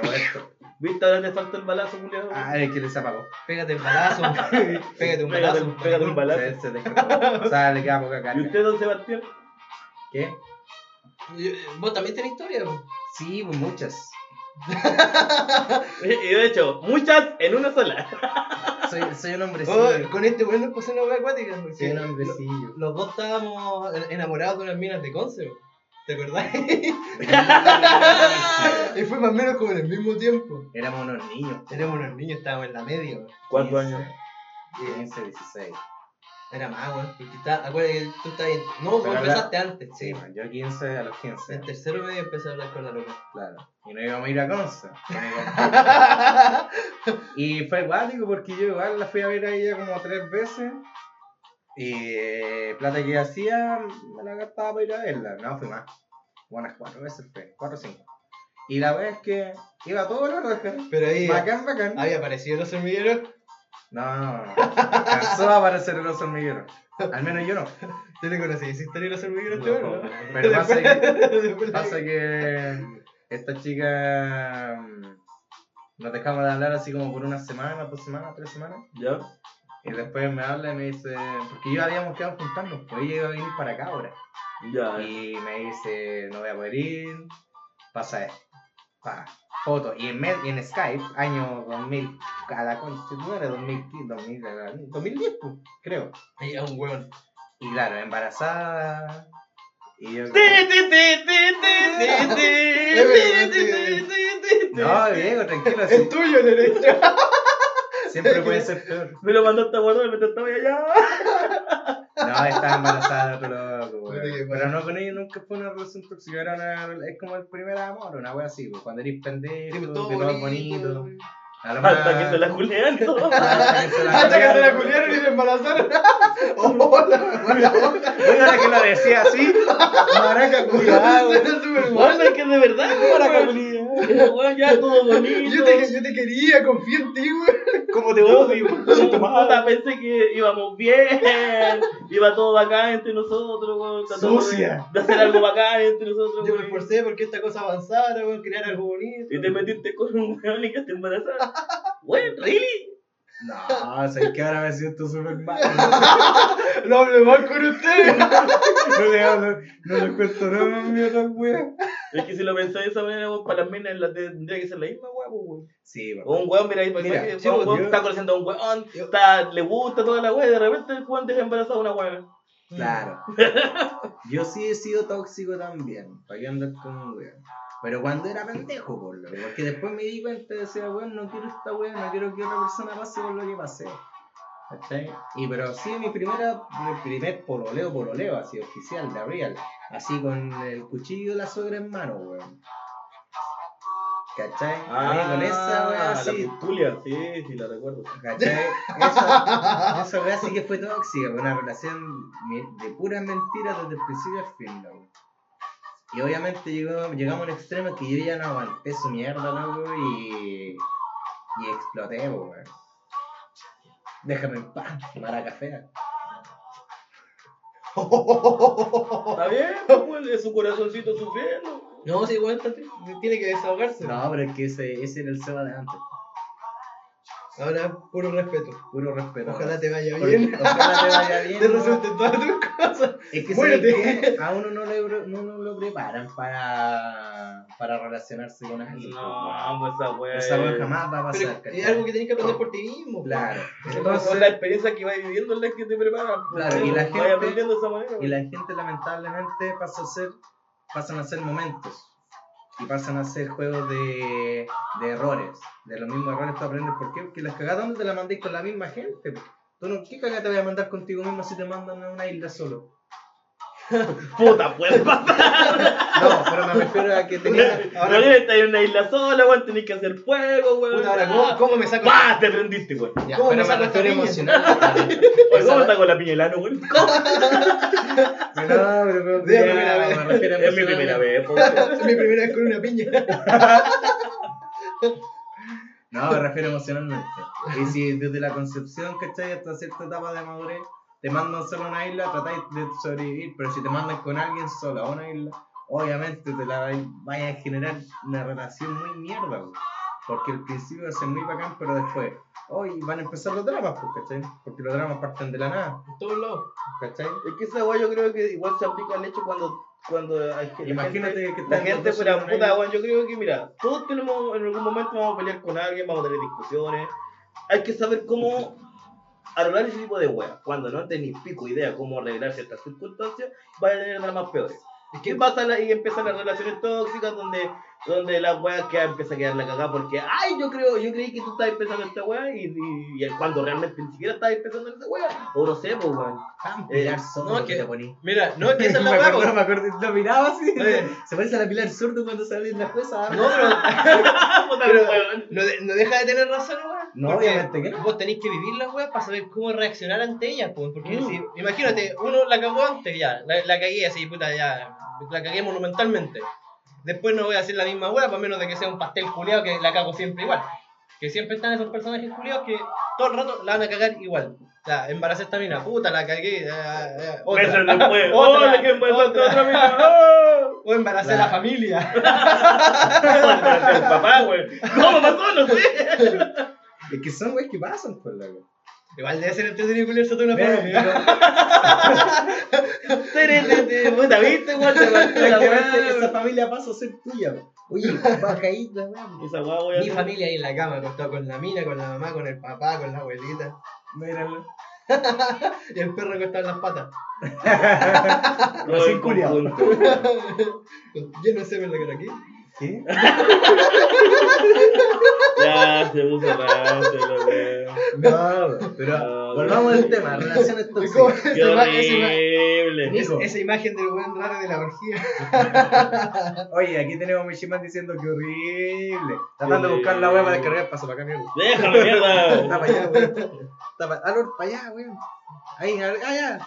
Roberto. ¿Viste? Ahora te falta el balazo, culiado. Ah, es que les apagó. Pégate un balazo. Pégate un Pégate- balazo. pégate un balazo. Se, se descargó. O sea, le queda poca ¿Y carga. usted, don Sebastián? ¿Qué? Y- Vos también tenés historia. Sí, pues muchas. Y de hecho, muchas en una sola. Soy, soy un hombrecillo. Oh, con este weón nos pasó una wea acuática. Soy un lo- hombrecillo. Los dos estábamos enamorados de unas minas de Conce. ¿Te acordás? y fue más o menos como en el mismo tiempo. Éramos unos niños. Éramos unos niños, estábamos en la media. ¿Cuántos 15, años? 15, 16. Era más, weón. Porque está, acuérdate que tú estás en... No, vos empezaste antes. Sí, man, yo 15 a los 15. En tercero medio empecé a hablar con la loca. Claro. Y no íbamos a ir a Conce. Y fue guático porque yo igual la fui a ver a ella como tres veces. Y eh, plata que hacía, me la gastaba para ir a verla. No, fui más. Buenas cuatro veces fue, cuatro o cinco. Y la vez que iba todo la raja. Pero ahí Bacán, bacán. había aparecido los hormigueros. No, alcanzó a aparecer el oso hormiguero. Al menos yo no. Yo le conocí esa historia de los hormigueros, No, este ¿no? pero pasa que- Pasa que esta chica nos dejamos de hablar así como por una semana, dos semanas, tres semanas. ¿Ya? Y después me habla y me dice, porque yo habíamos quedado juntarnos, pues ella iba a venir para acá ahora. Ya. Y me dice, no voy a poder ir, pasa esto foto. Y en, y en Skype, año 2000, a la constitución 2015, 2000, 2010, creo. Y un weón. Y claro, embarazada. Y yo. no, Diego, tranquilo. Es sí. tuyo, derecho. Siempre puede ser peor. Me lo mandaste a guardar mientras estaba allá. No, estaba embarazada, pero loco, weón. Pero no con ella nunca fue una relación tóxica, era una, es como el primer amor, una wea así, pues, cuando eres pendejo, Sí, que pues, todo, bonito. bonito. A lo Hasta más- que se la julean. ¿no? Hasta que se la Hasta que se la culiaron. culiaron y se embarazaron. Oh, la buena onda. Oye, ahora que lo decía así, maraca súper Bueno, es que de verdad, weón. Weón, ya todo bonito. Yo te, yo te quería, confié en ti, güey. Como te odio, puta, pensé que íbamos bien, iba todo bacán entre nosotros, weón, de- Sucia. de hacer algo bacán entre nosotros, Yo me weón. esforcé porque esta cosa avanzara, güey, crear algo bonito. Y te metiste con un weón y que te embarazada. Weón, ¿really? No, sé que ahora me siento súper mal. No hable mal con usted. No le hablo, no le cuento nada más mierda, weón. Es que si lo pensáis de esa manera, para las minas la de- tendría que ser la misma, weón, pues, weón. Sí, O un weón, mira ahí, para Mira, que un weón yo- está conociendo a un weón, está, le gusta toda la weón, y de repente el weón deja embarazada a una weón. Claro. Yo sí he sido tóxico también. ¿Para qué andar con un weón? Pero cuando era pendejo, por lo Porque después me di cuenta y decía, weón, no quiero esta weón, no quiero que otra persona pase por lo que pasé. ¿Cachai? Y pero sí, mi primera, mi primer pololeo, pololeo, así oficial, de real. Así con el cuchillo de la suegra en mano, weón. ¿Cachai? A mí con esa weá Ah, así. La sí, sí, la recuerdo. ¿Cachai? Esa, esa weá sí que fue tóxica, una relación de puras mentiras desde el principio al fin, loco. Y obviamente llegó, llegamos al extremo que yo ya no aguanté su mierda, loco, y. y exploté, weón. Déjame en paz, maraca fea. Está bien, pues, es su corazoncito sufriendo. No, sí, triste, tiene que desahogarse. No, pero es que ese, ese era el Seba de antes. Ahora, puro respeto. Puro respeto. Ojalá te vaya Porque- bien. Ojalá te vaya bien. Te ¿no? resulten todas tus cosas. Es que a uno no, le, no, no lo preparan para, para relacionarse con alguien. No, pues esa wea. Esa es- jamás va a Pero pasar. es algo que tenés que aprender por ti mismo. Claro. Entonces, la experiencia que vas viviendo en la que te preparan. pues, Claro, y la gente- aprendiendo de esa manera. y la gente lamentablemente pasa a ser, pasan a ser momentos. Y pasan a ser juegos de, de errores. De los mismos errores tú aprendes. ¿Por qué? Porque las cagadas, ¿dónde te las mandáis con la misma gente? ¿Tú no, ¿Qué cagada te voy a mandar contigo mismo si te mandan a una isla solo? Puta, puede pasar. No, pero me refiero a que tenías... Ahora que estás en una isla sola, weón, tenés que hacer fuego, weón. Puta, ahora, ¿cómo, ¿cómo me saco? ¡Pah! Te prendiste, weón. Ya, ¿Cómo pero me saco esta refiero piña? emocional. Oye, ¿Cómo está con la piñelano, weón? No, pero, pero, De la ya, primera vez. me refiero Es mi emocional. primera vez, po, weón. Es mi primera vez con una piña. No, me refiero emocionalmente. Y si desde la concepción, ¿cachai? Hasta cierta etapa de madurez, te mandan solo a una isla, tratáis de sobrevivir, pero si te mandan con alguien solo a una isla, obviamente te la vais- vaya a generar una relación muy mierda, güey. Porque el principio va a ser muy bacán, pero después, hoy van a empezar los dramas, pues, ¿cachai? Porque los dramas parten de la nada, En todos lados. ¿cachai? Es que esa weá yo creo que igual se aplica al hecho cuando, cuando Imagínate gente- que La gente fuera puta, weón. Yo creo que, mira, todos tenemos, en algún momento vamos a pelear con alguien, vamos a tener discusiones. Hay que saber cómo arreglar ese tipo de weas. Cuando no tenéis pico idea cómo arreglar ciertas circunstancias, va a tener dramas peores. Es ¿Qué pasa? Y empiezan las relaciones tóxicas donde, donde la wea que empieza a quedar la cagada porque, ay, yo creo, yo creí que tú estabas pensando en esta wea y, y, y cuando realmente ni siquiera estabas pensando en esa wea. O no sé, pues weón. Tan Eh, no, que que- te. Mira, no es que esa es la weá, po. me acuerdo, lo miraba así. Eh. Se parece a la Pilar Sordo cuando sale en la jueza. No, pero Pero- weón. no, no deja de tener razón, weón. No, Porque obviamente que no. Vos tenéis que vivir la weá para saber cómo reaccionar ante ella, pues. Porque Mm. si, imagínate, uno la cagó antes, ya, la, la cagué así, puta, ya, la cagué monumentalmente. Después no voy a hacer la misma weá, por menos de que sea un pastel culiado que la cago siempre igual. Que siempre están esos personajes culiados que todo el rato la van a cagar igual. O sea, embaracé esta mina, puta, la cagué. eh, eh, otra. Otra, ¡Hola, que empezaste otra. otra mina! ¡Oh! O embaracé La- la familia. el papá, güey. ¿Cómo pasó? No sé. Es que son weas que pasan, pues, loco. Igual debe ser entretenido culiarse toda una familia. Puta, ¿viste, la weá. esa familia pasa a ser tuya. po. Oye, bajadita, weón. Esa güey. Mi familia ahí en la cama, acostado con la mina, con la mamá, con el papá, con la abuelita. Míralo. Y el perro acostado en las patas. Recién culiao. Lleno de semen la cara aquí. ¿Qué? Ya, se puso rato, la weá. No, pero No, volvamos al tema, relaciones tóxicas. Qué esa ima- horrible. Esa- esa imagen del buen raro de la orgía. Oye, aquí tenemos a Mishiman diciendo que horrible. Tratando de buscar la wea para descargar, paso para acá, mierda. Déjame, mierda. Está para allá, weón. Está para Alor, para allá, weón. Ahí, al- allá.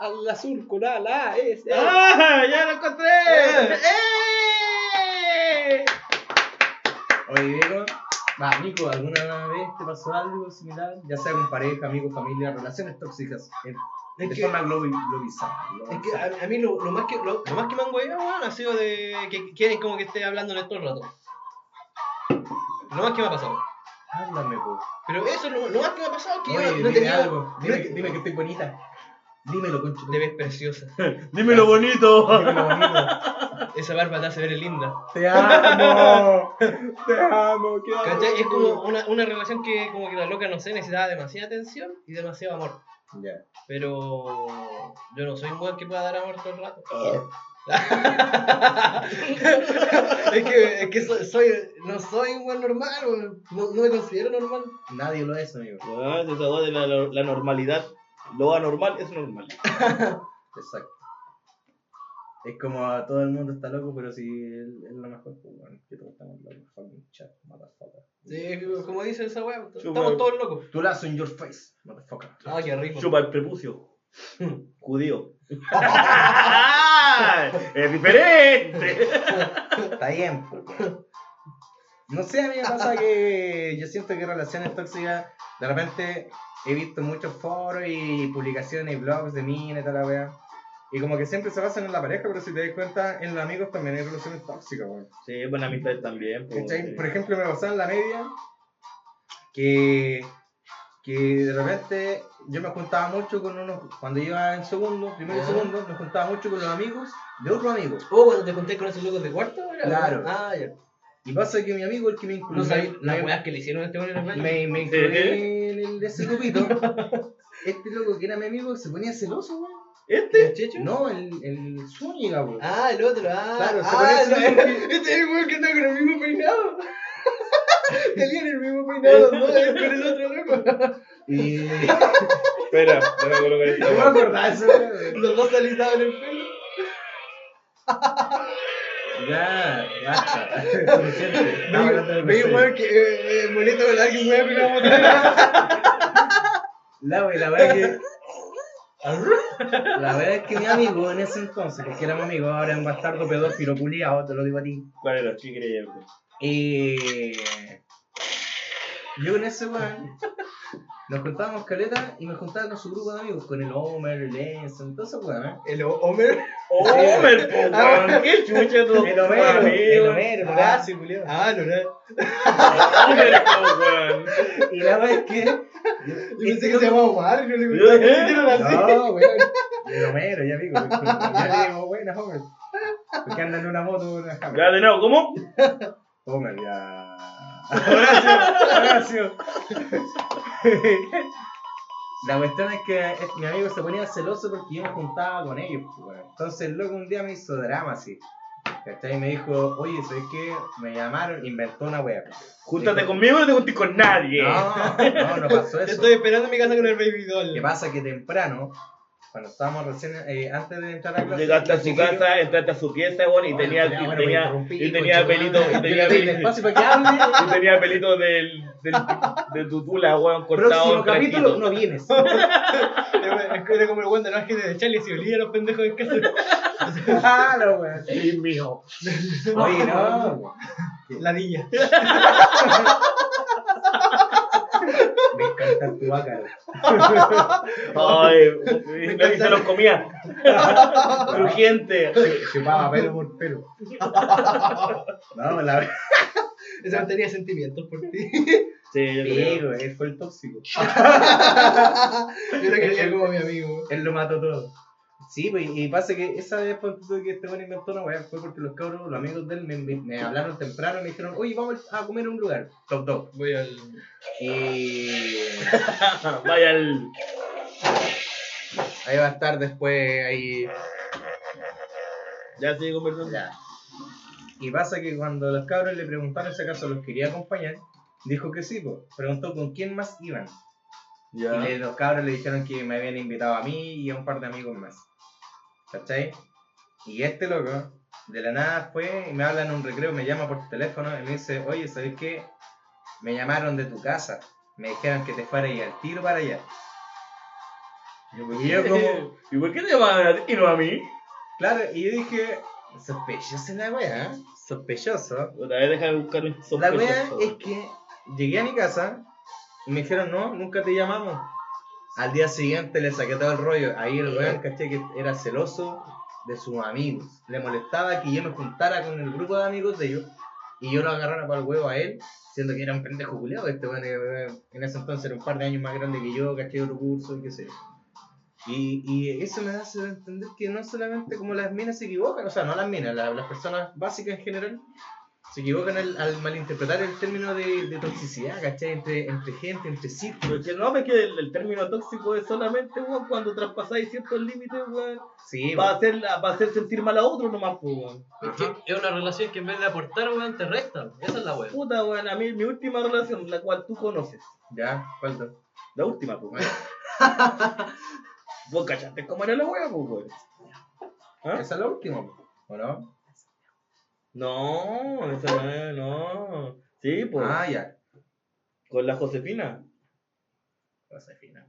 Al azul, con A, la A, es. eh. ¡Ah! ¡Ya lo encontré! ¡Eh! Oye, Diego, va, Nico, ¿alguna vez te pasó algo similar? Ya sea con pareja, amigos, familia, relaciones tóxicas, Es de que- forma globalizada. Es que a, a mí lo, lo más que lo, lo más que me han hueveado, weón, ha sido de que quieren como que esté hablando en todo el rato. Lo más que me ha pasado. Háblame, po. Pero eso es lo, lo más que me ha pasado que Oye, yo no, no dime tenido. algo. Dime, que, dime que estoy bonita. Dímelo, concho. Te ves preciosa. Dímelo bonito. Dímelo bonito. Esa barba te hace ver linda. Te amo. Te amo. ¿Qué. Es como una, una relación que como que la loca, no sé, necesitaba demasiada atención y demasiado amor. Ya. Pero yo no soy un weón que pueda dar amor todo el rato. es que, es que soy, soy- no soy un weón normal. No, no me considero normal. Nadie lo es, amigo. Ah, esa weá de la, la normalidad. Lo anormal es normal. Exacto. Es como todo el mundo está loco, pero si él es lo mejor, pues bueno, que todos estamos locos. Fucking chat, motherfucker. Sí, como dice esa weá, Chupa. estamos todos locos. Tu lazo in your face, motherfucker. Ah, qué rico. Chupa el prepucio. Judío. es diferente. Está bien, pues. No sé, a mí me pasa que yo siento que relaciones tóxicas, de repente he visto muchos foros y publicaciones y blogs de minas y toda la weá. Y como que siempre se basan en la pareja, pero si te das cuenta, en los amigos también hay relaciones tóxicas, weón. Sí, buena amistad también. pues. ¿Cachai? Por ejemplo, me pasaba en la media que, que de repente yo me juntaba mucho con unos, cuando iba en segundo, primero y segundo, me juntaba mucho con los amigos de otro amigo. Oh, cuando te conté con esos locos de cuarto, ¿era? Claro. Ah, ya. Y pasa que mi amigo, el que me incluyó, No sabía las weas que le hicieron a este weón en el baño. me, me incluyó el, ese grupito. Este loco que era mi amigo se ponía celoso, weón. ¿Este? ¿El Checho? No, el, el Zúñiga, weón. Ah, el otro, ah. Claro, se ah, parece no, mucho Este es el weón que anda con el mismo peinado. Tenían el mismo peinado él con el otro loco. Y. Espera, No me weá. acordaba de eso, weón. Los dos alisados en el pelo. Ya, basta. Suficiente. Estamos hablando de Veis, cosas. weón, que eh, eh, La wea que. La verdad es que mi amigo en ese entonces, porque éramos amigos, ahora es un bastardo pedófilo culiado, te lo digo a ti. ¿Cuál era? ¿Qué creía? Y. Yo con ese weón nos juntábamos caleta y me juntaba con su grupo de amigos, con el Homer, el Enzo, todos esos weones. El Homer. ¡Homer, po, weón! ¡Qué chucha tu El Homero, el Homero, el Horacio, culiao. Ah, no, no. ¡Homer, po, weón! Y la verdad es que. Yo pensé que se llamaba Omar, no le. No, weón. El Homero, ya amigo. Ya le digo, buena, Homer. Porque andan en una moto, una Ya, cámara. de nuevo, ¿cómo? Homer, ya. Horacio, Horacio. La cuestión es que es- mi amigo se ponía celoso porque yo me juntaba con ellos, pues. Entonces el loco un día me hizo drama así. ¿Cachai? Y me dijo, oye, ¿sabes qué? Me llamaron, inventó una wea. Júntate conmigo y no te juntes con nadie. No, no, no pasó Te eso. estoy esperando en mi casa con el baby doll. ¿Qué pasa? Que temprano, cuando estábamos recién, eh, antes de entrar a clase, Llegaste a su casa, entraste a su pieza, weón, y Ay, tenía, y bueno, tenía, tenía pelito, y tenía pelito, tenía pelito del, del, de tu tula, weón, cortado Próximo capítulo, no vienes. Era como el weón de ángeles de Charlie, se olía a los pendejos en casa. Claro, weón. Sí, mío. Oye, no, weón. La. Me encanta tu vaca. Ay, y se los comía. Crujiente. Chupaba pelo por pelo. No, la verdad. Ese man tenía sentimientos por ti. Sí, yo Sí, creo. güey, él fue el tóxico. Yo lo quería como mi amigo. Él lo mató todo. Sí, pues, y pasa que esa vez tú que este bueno inventó una weá fue porque los cabros, los amigos de él, me, me- me hablaron temprano y me dijeron, oye, vamos a comer a un lugar, top top. Voy al. Y Vaya el. ahí va a estar después, ahí. Ya sigue conversando. Ya. Y pasa que cuando los cabros le preguntaron si acaso los quería acompañar, dijo que sí, pues. Preguntó con quién más iban. Y los cabros le dijeron que me habían invitado a mí y a un par de amigos más. ¿Cachai? Y este loco, de la nada fue y me habla en un recreo, me llama por teléfono y me dice, oye, ¿sabes qué? Me llamaron de tu casa. Me dijeron que te fuera y al tiro para allá. Y yo como, ¿Y por qué te llaman a ti y no a mí? claro, y yo dije, sospechosa la wea, ¿eh? Sospechoso. Otra vez déjame buscar un La wea sospechoso. es que llegué a mi casa y me dijeron, no, nunca te llamamos. Al día siguiente le saqué todo el rollo. Ahí el weón, caché que era celoso de sus amigos. Le molestaba que yo me juntara con el grupo de amigos de ellos y yo lo agarrara para el huevo a él, siendo que era un pendejo culiado. Este weón eh, en ese entonces era un par de años más grande que yo, caché otro curso y qué sé yo. Y, y eso me hace entender que no solamente como las minas se equivocan, o sea, no las minas, la- las personas básicas en general, se equivocan al, al malinterpretar el término de, de toxicidad, ¿cachai? Entre, entre gente, entre círculos. Porque no, es que el, el término tóxico es solamente, weón, cuando traspasáis ciertos límites, weón, Sí, va a hacer, va a hacer sentir mal a otro nomás, pues, weón. Es que es una relación que en vez de aportar, weón, te resta. Esa es la weón. Puta, weón, a mí mi última relación, la cual tú conoces. ya, ¿cuánto? La última, pues, weón. Vos cachaste cómo era la wea, pues, weón. ¿Ah? Esa es la última, ¿o no? No, esa no es, no. Sí, pues. Ah, ya. Con la Josefina. Josefina.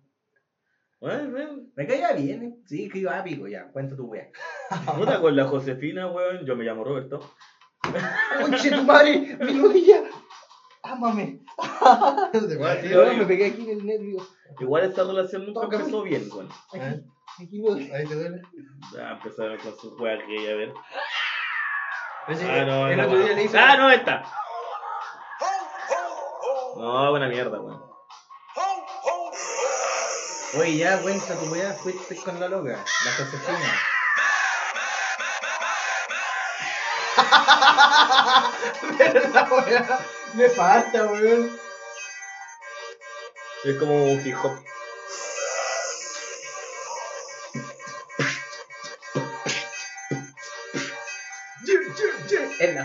Bueno, bueno. Me caía bien, ¿eh? Sí, que iba a pico, ya. Cuenta tu wea. Puta, con la Josefina, weón. Yo me llamo Roberto. ¡Conche tu madre! ¡Mi rodilla! ¡Ámame! Igual, sí, me pegué aquí en el nervio. igual esta relación nunca Tócame. empezó bien, weón. Aquí me duele. Ahí te duele. Ya empezaron con su weá que a ver. Ah, no, el no, otro no. día le hice. Ah, no, esta. No, buena mierda, weón. Oye, ya cuenta tu wea, fuiste con la loca, la Josefina. Me falta, weón. Es como un hip hop.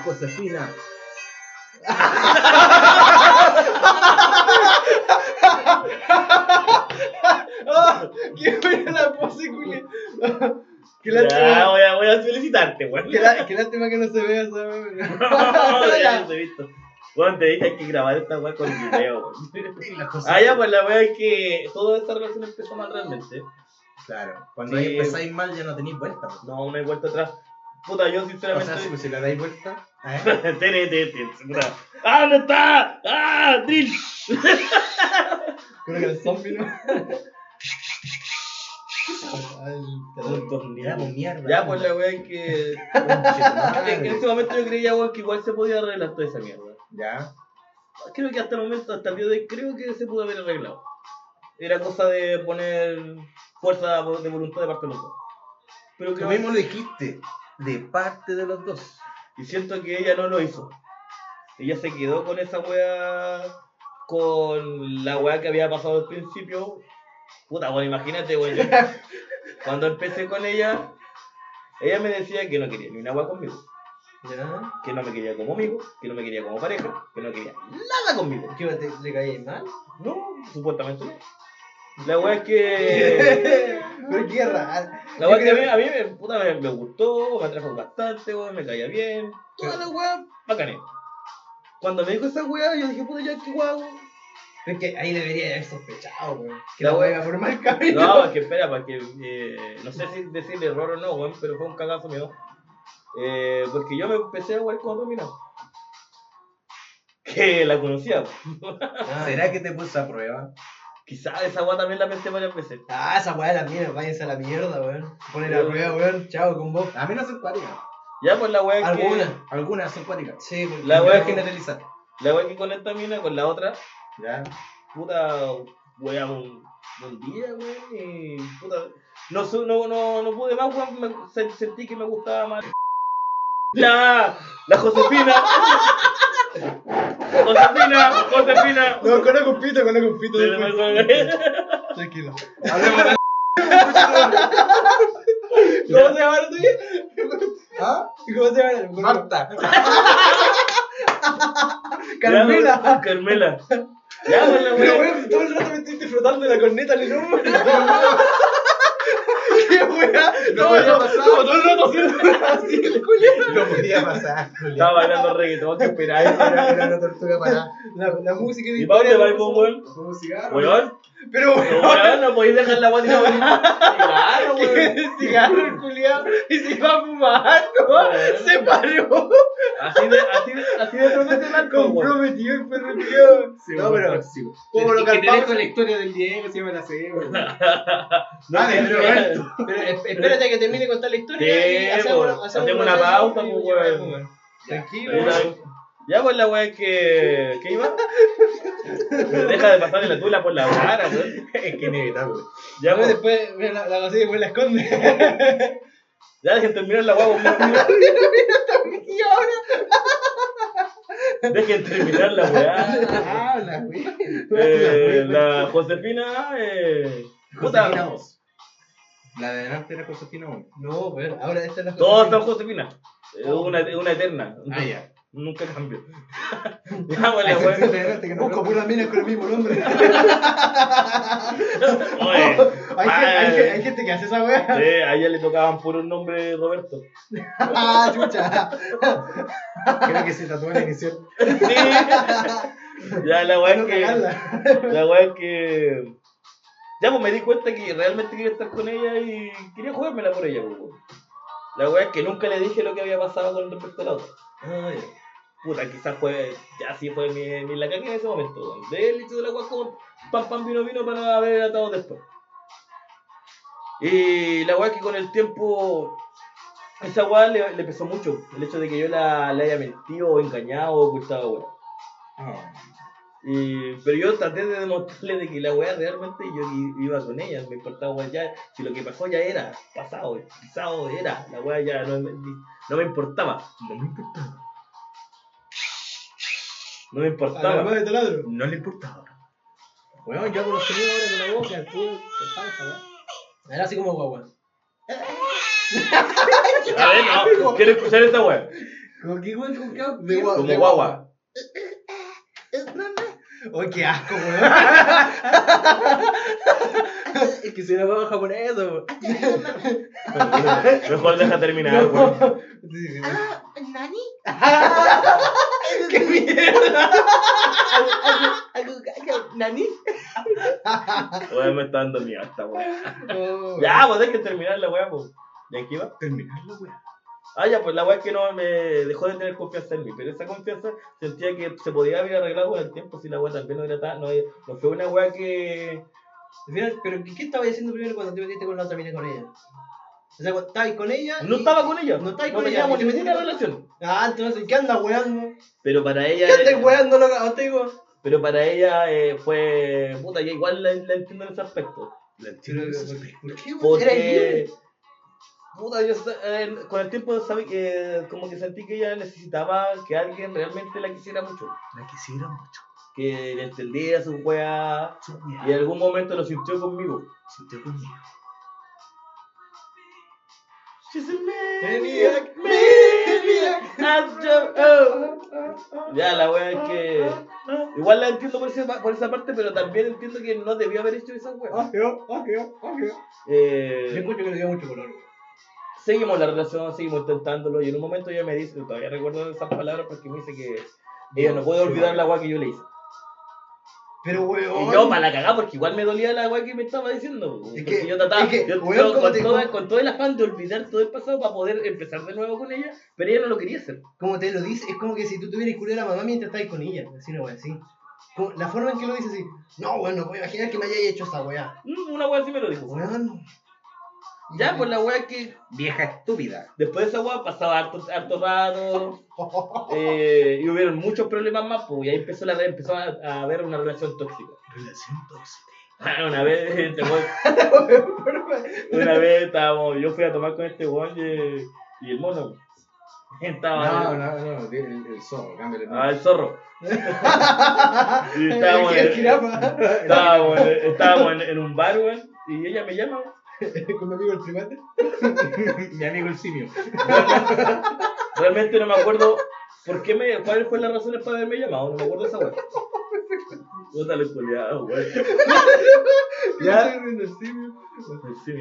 Josefina. ¡Qué buena la pose, culia! ¡Qué Ya, lástima! voy a, voy a felicitarte, weón. Qué, lá- qué lástima que no se vea esa weón. ya los he visto. Bueno, te dije hay que grabar esta weá con video, weón. La. Ah, ya, pues la weá es que toda esta relación empezó mal realmente. Claro, cuando Sí. ahí empezáis mal ya no tenéis vuelta. pues. No, no hay vuelta atrás. Puta, yo O sinceramente. sea, si, pues, si le dais vuelta. ¿eh? Tene, tene, tene, puta. ¡Ah, dónde está! ¡Ah, Drill! Creo que el zombie, ¿no? Ay, Ya, pues mierda. Ya, pues la weá es que. En ese momento yo creía, weón, que igual se podía arreglar toda esa mierda. Ya. Creo que hasta el momento, hasta el día de hoy, creo que se pudo haber arreglado. Era cosa de poner fuerza de voluntad de parte de los dos. Pero creo mismo lo dijiste. De parte de los dos. Y siento que ella no lo hizo. Ella se quedó con esa weá, con la weá que había pasado al principio. Puta, bueno, imagínate, yo- Cuando empecé con ella, ella me decía que no quería ni una weá conmigo. ¿Ya? Que no me quería como amigo, que no me quería como pareja, que no quería nada conmigo. ¿Qué te, le caí mal? No, supuestamente no. La weá es que. Pero qué raro. La weá que a mí, a mí me, puta, me, me gustó, me atrajo bastante, weón, me caía bien. Toda la weá, bacané. Cuando me dijo esa weá, yo dije, puta, ya qué guau. Es que ahí debería haber sospechado, weón. Que La wea- wea por mal camino. No, es que espera, para que. eh, no sé si decir error o no, weón, pero fue un cagazo mío. Eh, porque yo me empecé a jugar con otro mina. Que la conocía. Ah, ¿Será que te puse a prueba? Quizás esa weá también la pensé varias veces. Ah, esa weá de la mierda, váyanse a la mierda, weón. Ponen la prueba, weón. Chao con vos. A mí no son cuáticas. Ya, pues la weá que. Alguna. Algunas son cuáticas. Sí, porque La que- generalizar. La weá que con esta mina, con la otra, Ya. puta, weá, un, un día, weón, y puta, no, su- no, no, no pude más, weón, me, se- sentí que me gustaba más. La, la Josefina. Josefina, Josefina. No, con la compito, con la no acuerdo. Tranquilo. Hablemos de. ¿Cómo se llama la tuya? ¿Ah? ¿Cómo se llama la Marta. Carmela. Ya, Carmela. Ya, la Pero weón, todo el rato me estoy disfrutando de la corneta en el hombro. ¿Qué weá? No podía el pasar. como todo el rato haciendo así, el culiao. No podía pasar. Estaba bailando reggaetón, ¿qué esperáis? Era una tortuga para. La, la música de ¿Y para dónde historia, vais, vos, weón? Cigarro. Weón, Pero pero weón, weón, no podéis dejar la guatita Claro, weón. que cigarro el culiao y se iba a fumar, ¿no? Weón. Se paró. Así de, así de, así de weón. Comprometido el perro tío. Sí, No, bueno, pero. próximo. ¿Cómo lo que te dejo la historia del Diego, si me la sé, güey. No, sí, Roberto. Pero es- espérate a que termine de contar la historia Sí, y hacemos, pues, hacemos, hacemos una pausa, y- pues, y- weón. weón. Tranquilo, weón. Ya, pues la weá es que. ¿Qué iba? Deja de pasarle la tula por la cara, weón. Es que inevitable. Ya, pues. después la, la vacía y después la esconde. Ya dejen terminar la weá, mira, mira. y ahora. Dejen terminar la weá. Habla, güey. Eh, la Josefina, eh. Josefina vos. La de delante era Josefina 1. No, weón, ahora esta es la Todos son Josefina. Es una, una eterna. Ah, ya. Nunca cambio. ya, elegante que no Busco puras minas con el mismo nombre. Oye, hay, gente, hay, gente, hay gente que hace esa wea. sí, a ella le tocaban puros nombres Roberto. Ah, chucha. Creo que se tatuó en la inicial. Sí. ya, la wea es No que. cagarla. La wea es que. Ya, pues me di cuenta que realmente quería estar con ella y quería jugármela por ella, pues. La wea es que nunca le dije lo que había pasado con respecto a la otra. Puta, quizás fue. Ya sí fue mi, mi la cagué en ese momento, weón. De él hecho de la wea como pam pam vino vino para haber atado después. Y la es que con el tiempo. Esa wea le, le pesó mucho. El hecho de que yo la, la haya mentido o engañado o ocultado, weón. Y, pero yo traté de demostrarle de que la weá realmente yo iba con ella, me importaba weá ya, si lo que pasó ya era, pasado, pasado era, la weá ya no, no me importaba, no me importaba. No me A la importaba. madre de taladro. No le importaba. Weón, yo hago los sonidos ahora con la boca, tú, te weón. Era así como guagua. A ver, no, quiero escuchar esta weá. ¿Cómo que igual? ¿Cómo que hago? De gua- Como guagua. Ay, qué asco, weón. Es que si era guagua japonesa, weón. Mejor deja terminar, weón. Sí, sí, sí. ¡Qué mierda! ¿Nani? Weón, me está dando miedo esta weá. Oh, Ya, pues dejen terminar la weá, pues. ¿Y aquí va? Terminar la weá. Ah, ya, pues la weá es que no me dejó de tener confianza en mí, pero esa confianza sentía que se podía haber arreglado con el tiempo si la weá también no era tan, no, no fue una weá que... Al final, pero ¿qué, estabas haciendo primero cuando te metiste con la otra mina con ella? O sea, estabas con ella. No y- estaba con ella, No no, estabas con ella, teníamos y te ninguna relación. Ah, entonces, ¿qué andas weando? Pero para ella... ¿Qué andas weando, loca? Contigo. Pero para ella eh, fue... Puta, yo igual la, la entiendo en ese aspecto. La entiendo en ese ¿Por aspecto. por qué, Porque... Puta, yo eh, con el tiempo sabí que como que sentí que ella necesitaba que alguien realmente la quisiera mucho. La quisiera mucho. Que le entendiera su weá Su y en algún momento lo sintió conmigo. Sintió conmigo. She's a Maniac, maniac, all. Ya, la wea es que. Igual la entiendo por, ese- por esa parte, pero también entiendo que no debió haber hecho esa wea. Ah, yo, Eh, encuentro que le dio mucho color, seguimos la relación, seguimos intentándolo, y en un momento ella me dice, todavía recuerdo esas palabras porque me dice que ella no puede olvidar la wea que yo le hice. Pero, weón. Y yo para la cagada porque igual me dolía la weá que me estaba diciendo. Es que- yo trataba, es que, yo- weón, yo ¿cómo con, te- toda- cómo- con todo el afán de olvidar todo el pasado para poder empezar de nuevo con ella, pero ella no lo quería hacer. Como te lo dice, es como que si tú tuvieras culo a la mamá mientras estabas con ella. Así no, weón, así. Como la forma en que lo dice así. No, weón, no puedo imaginar que me hayáis hecho esa weá. Mm, Una weá así me lo dijo. Weón. Ya, pues la weá que Vieja estúpida. después de esa weá pasaba harto, harto rato eh, y hubieron muchos problemas más, pues y ahí empezó, la, empezó a, a haber una relación tóxica. Relación tóxica. Ah, Una vez, este weón- una vez estábamos, yo fui a tomar con este weón y, y el mono. Estaba No, no, no. El, el zorro, cámbiale Ah, el zorro. y estábamos, El en, estábamos, en, estábamos en, en un bar, weón, y ella me llama. Con mi amigo el primate. Mi amigo el simio. Realmente no me acuerdo por qué me, cuáles fueron las razones para haberme llamado, no me acuerdo esa weón. Puta lo culiado, weón. Ya. Sí.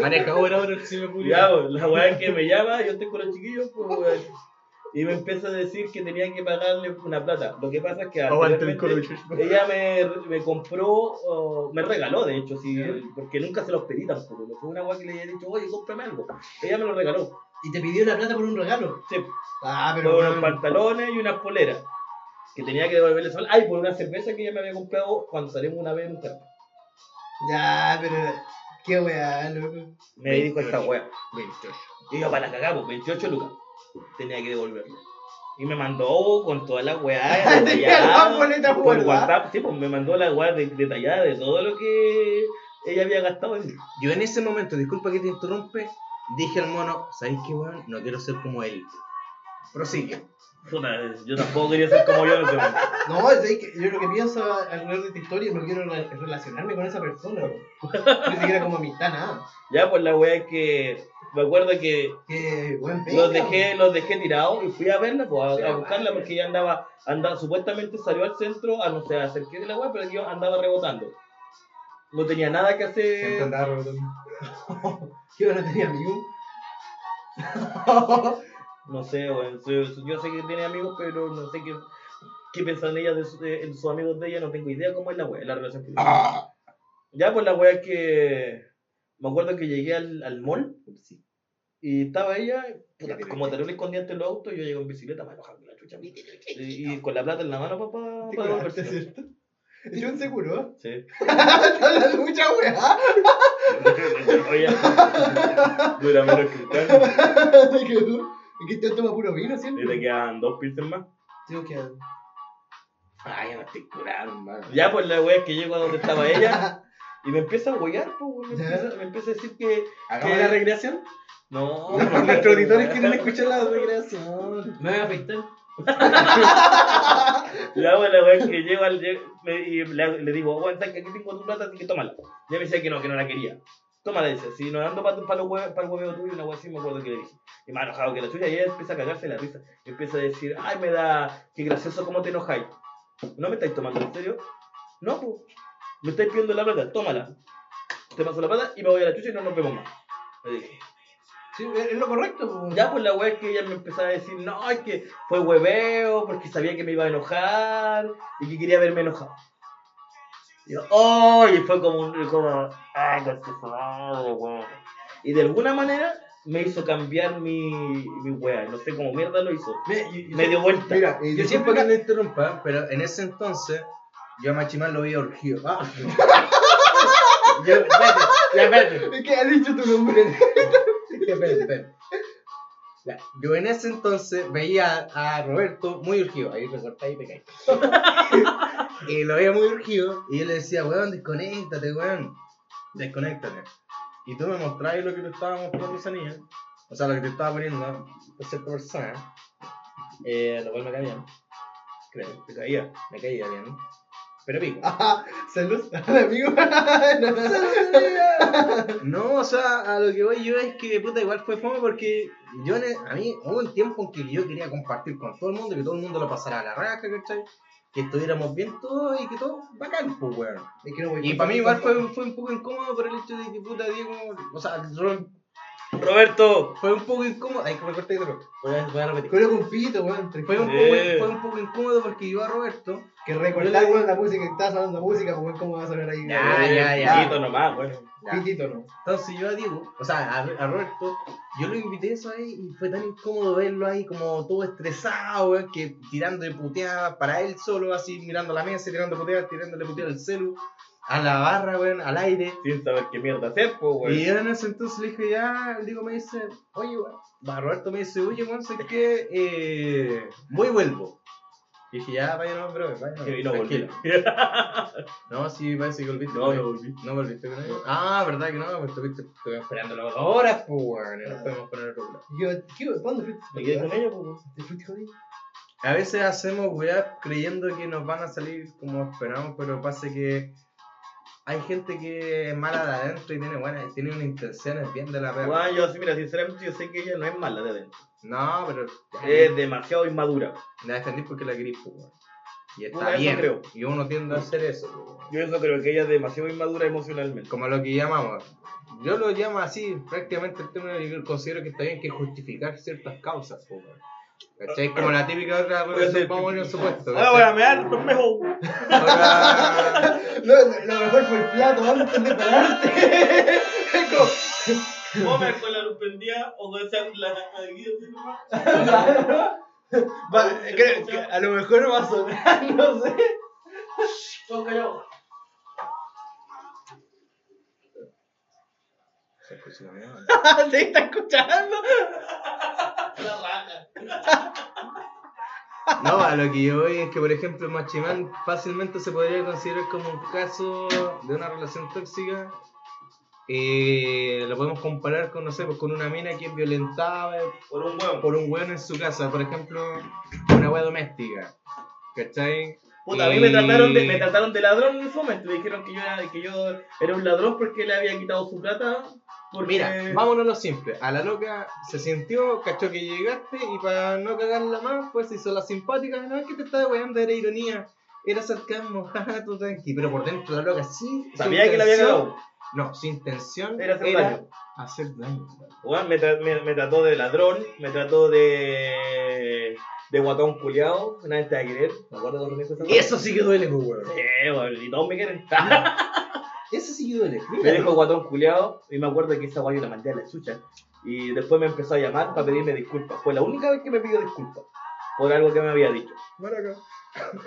Maneja ahora ahora el simio Ya, pues, la weá que me llama, yo estoy con los chiquillos, pues, weón. Y me empieza a decir que tenía que pagarle una plata. Lo que pasa es que Aguante el anteriormente ella me, me compró, o me regaló, de hecho, sí, porque nunca se los pedí tampoco. Fue una weá que le haya dicho, oye, cómprame algo. Ella me lo regaló. Y te pidió la plata por un regalo. Sí, Ah, pero. por unos pantalones y unas poleras. Que tenía que devolverle sol. Ay, por una cerveza que ella me había comprado cuando salimos una vez en un carro. Ya, pero. Qué weá, loco. Me dijo esta weá. 28. Y yo para la cagamos, 28 lucas. Tenía que devolverlo. Y me mandó con toda la weá Tenía la boleta por. WhatsApp, sí, pues me mandó la weá de- detallada de todo lo que ella había gastado en mí. Yo en ese momento, disculpa que te interrumpe, dije al mono, ¿sabes qué, weón? No quiero ser como él. Prosigue. Puta, yo tampoco quería ser como yo en ese momento. No, es que yo lo que pienso alrededor de esta historia no quiero re- relacionarme con esa persona. Ni siquiera como amistad, nada. Ya, pues la wea es que. Me acuerdo que Que buen pega, los dejé, los dejé tirados y fui a verla, pues, a, a buscarla porque ella andaba, andaba, supuestamente salió al centro, a no sé, a hacer qué de la wea, pero yo andaba rebotando. No tenía nada que Siempre hacer. andaba rebotando. Yo no tenía amigo. No sé, weón. Yo, sé que tiene amigos, pero no sé qué, qué piensan ellas de, su- de- en sus amigos de ella, no tengo idea cómo es la wea, la relación que tienen. Ya, pues la wea es que. Me acuerdo que llegué al, al mall y estaba ella, puta, como terrible escondida entre los autos, yo llego en bicicleta, me enojaba la chucha. Y, y con la plata en la mano, papá, para curaste, devolverse. ¿cierto? ¿Y un seguro? Sí. Está hablando mucha weá. Oye, dura menos que un Te. Es que te toma puro vino, Y ¿cierto? te quedan dos pilsen más. Tengo que. Ay, ya me estoy curando, hermano. Ya, pues la wea es que llego a donde estaba ella y me empieza a huear, pues, me, empieza, me empieza a decir que. ¿Hagamos ¿Qué? la recreación? No, Nuestros auditores quieren escuchar la recreación. Me voy a afeitar. Ya, pues la wea es que llego al. me- y le, le digo, aguanta que aquí tengo tu plata, así que tómala. Ya me decía que no, que no la quería. Tómala, dice, si no ando para los hue- pa el hueveo tuyo, una wea así, me acuerdo que le dije. Y me ha enojado que la chucha, y ella empieza a cagarse la risa. Y empieza a decir, ay, me da, qué gracioso cómo te enojáis. ¿No me estáis tomando en serio? No, pues. Me estáis pidiendo la plata, tómala. Te paso la plata y me voy a la chucha y no nos vemos más. Le dije. Sí, es lo correcto. Ya, pues la wea es que ella me empezaba a decir, no, es que fue hueveo, porque sabía que me iba a enojar y que quería verme enojado. Y yo, oh, y fue como un, como, ay, madre, weón. Y de alguna manera me hizo cambiar mi, mi wea, no sé cómo mierda lo hizo. Me, y- y- Me dio vuelta. Mira, y Yo siempre que me interrumpa, pero en ese entonces yo a Machimán lo veía urgido. Ah. yo, espérate, ya, espérate. Que has dicho tu nombre. Espérate, espérate. Ya, Yo en ese entonces veía a Roberto muy urgido. Ahí recorta y pecáis. y lo veía muy urgido. Y yo le decía, weón, desconéctate, weón. Desconéctate. Y tú me mostrabas lo que te estaba mostrando esa niña. O sea, lo que te estaba poniendo a cierta persona. Eh, lo cual me caía. Creo, te caía. Me caía bien. Pero pico. Ajá, Salud al amigo. No, o sea, a lo que voy yo es que puta igual fue fome porque yo a mí hubo un tiempo en que yo quería compartir con todo el mundo, que todo el mundo lo pasara a la raja, ¿cachai? Que estuviéramos bien todos y que todo bacán, pues weón. Es que no Y para mí igual fue, fue un poco incómodo por el hecho de que puta Diego, o sea, Ro- Roberto, fue un poco incómodo, ay que me corté otro, voy a, voy a repetir. Pero con pito, weón. Fue un, poco, fue un poco incómodo porque yo a Roberto, Que recordar, weón, la música, que estaba sonando música, pues, ¿cómo va a sonar ahí? Ya, ya, ya. Pitito nomás, bueno. ya. Pitito, ¿no? Entonces yo a Diego, o sea, a, a Roberto, yo lo invité a eso ahí y fue tan incómodo verlo ahí como todo estresado, weón, que tirando de puteadas para él solo, así mirando la mesa, tirando puteadas, tirándole puteadas al celu, a la barra, weón, al aire. Sin saber qué mierda hacer, pues, weón. Y yo en ese entonces le dije, ya, el Diego me dice, oye, weón, va, Roberto me dice, oye, weón, sé que eh, voy y vuelvo. Y dije, ya, vaya, no, bro, vaya, no, Y no volví. No, sí, parece que volviste. No, con no volví. ¿No volviste con él? Ah, ¿verdad que no? Pues estuviste, estuve esperando las horas, pues, weón, y nos podemos poner otro lado. Yo, ¿qué, ¿Cuándo fuiste? Me quedé con ella, pues. ¿Te fuiste jodido? A veces hacemos weá creyendo que nos van a salir como esperamos, pero pasa que hay gente que es mala de adentro y tiene buenas, tiene unas intenciones bien de la perra. Weón, yo, sí, mira, sinceramente, yo sé que ella no es mala de adentro. No, pero Es demasiado inmadura. la defendí porque la pues, weón. Y está bien. creo. Y uno tiende a hacer eso, weón. Yo eso creo que ella es demasiado inmadura emocionalmente. Como lo que llamamos. Yo lo llamo así, prácticamente el término que yo considero que está bien, que justificar ciertas causas, weón. ¿Cachai? Como la típica otra relación, vamos a poner supuesto. Ah, voy a mear, no me jodo. Ahora- lo, lo mejor fue el plato antes de pararte. Como- ¿Vos me con la luz prendida o con esa la la Va, creo que a lo mejor va a sonar, no sé. Se escucha la mierda. ¿Se está escuchando? No, a lo que yo voy es que, por ejemplo, Machimán fácilmente se podría considerar como un caso de una relación tóxica eh, lo podemos comparar con, no sé, pues, con una mina que es violentada Por un huevo. por un weón en su casa, por ejemplo, una wea doméstica. ¿Cachai? Puta, a mí me trataron, de, me trataron de ladrón en ese momento. Me dijeron que yo, era, que yo era un ladrón porque le había quitado su plata. Porque... Mira, vámonos a lo simple. A la loca se sintió, cachó que llegaste y para no cagarla más, pues se hizo la simpática. No es que te estaba weando, era ironía. Era sarcasmo, jaja, tú tranqui. Pero por dentro la loca sí. Sabía que le había cagado. No, su intención Era era. Hacer daño. Weón, me, tra- me, me trató de ladrón, me trató de. de guatón culiao. Nadie te va a querer. ¿Me acuerdo cuando me dijo esa Y eso sí que duele, pues, weón. Sí, weón, y todos me quieren. Eso sí que duele. Me dijo guatón culiao y me acuerdo que esa guay la mandé a la chucha. Y después me empezó a llamar para pedirme disculpas. Fue la única vez que me pidió disculpas por algo que me había dicho.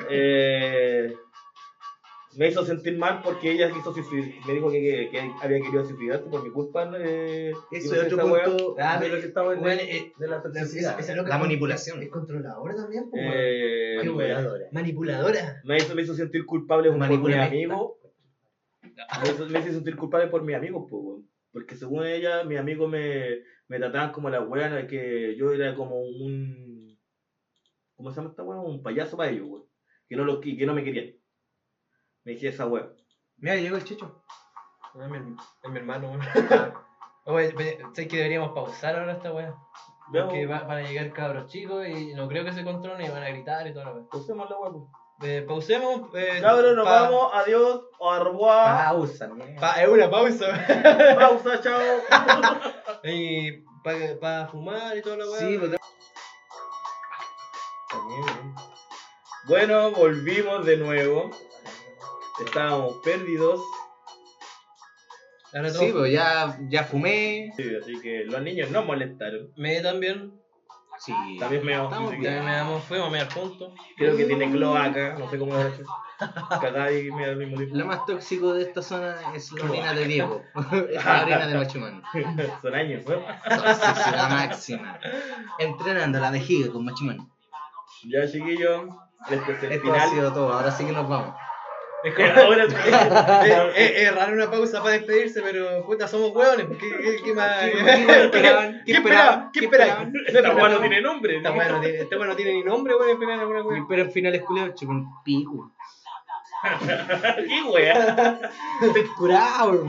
Eh, me hizo sentir mal porque ella quiso suicidar. Me dijo que, que- que había querido suicidarse por mi culpa. Eh, Eso es otro wea. punto Ah, de lo que estamos Bueno, eh, de la la manipulación. Es controladora también, pues. Eh. Manipuladora. Manipuladora. me, hizo, me hizo sentir culpable por mi amigo. Me hizo, me hizo sentir culpable por mi amigo, po, weón. porque según ella, mis amigos me, me trataban como la wea, no, que yo era como un. ¿Cómo se llama esta wea? Un payaso para ellos, weón. Que no, lo, que no me querían. Me decía esa wea. Mira, llegó el chicho. No, es mi, es mi hermano. Oye, sé que deberíamos pausar ahora esta weá. Porque va- van a llegar cabros chicos y no creo que se controlen y van a gritar y la weá. pausemos la wea, po. Eh, pausemos. Eh, Cabros, nos pa- vamos. Adiós. Au revoir. Pausa, mierda. pa- es una pausa. Pausa, chao. y para fumar y toda la weá. Sí, pues Bueno, volvimos de nuevo. Estábamos perdidos. Ahora Sí, pues ya, ya fumé. Sí, así que los niños no molestaron. Me también. Sí. También me Estamos que También me damos, fuimos a mear juntos. Creo que tiene cloaca, no sé cómo lo ha hecho. Cagada y me al mismo tiempo. Lo más tóxico de esta zona es la orina de Diego. es la orina de Machimán. Son años, ¿no? Toxicidad máxima. Entrenando la vejiga con Machimán. Ya, chiquillos. Este es el Esto ha final. sido todo. Ahora sí que nos vamos. Es, Ahora sí. es, es- es raro una pausa para despedirse, pero puta, somos hueones. ¿Qué, qué, qué más? ¿Qué esperaban? ¿Qué esperaban? ¿Qué esperaban? Esta weá no tiene nombre. Esta weá no tiene- Este weá no tiene ni nombre, weón, esperar alguna Y weá. espero finales culiados con pico. ¿Qué wea? Estoy curado.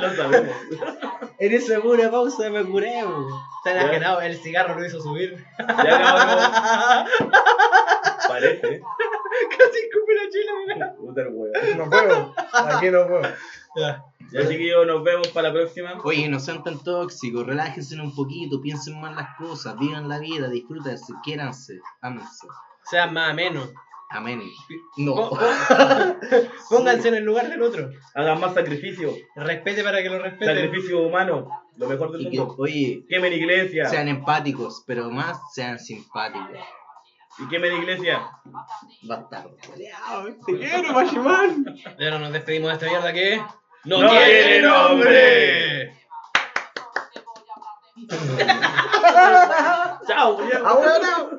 Lo sabemos. En esa pura pausa me curé. Está enajenado, el cigarro lo hizo subir. Ya cabrón. Parece. Casi escupe la chela, mira. Puta el wea. No puedo. Aquí no puedo. Ya. Ya, chiquillos, nos vemos para la próxima. Oye, no sean tan tóxicos, relájense un poquito, piensen más las cosas, vivan la vida, disfrútense, quiéranse, ámense. Sean más amenos. Amén. No. Pónganse en el lugar del otro. Hagan más sacrificio. Respete para que lo respeten. Sacrificio humano. Lo mejor del Y que, mundo. oye, Quemen iglesia. sean empáticos, pero más sean simpáticos. Y quemen iglesia. Bastardo. Te quiero, Machimán. Ahora nos despedimos de esta mierda que. ¡No, ¡No tiene tiene nombre! Chao. Ah, bueno.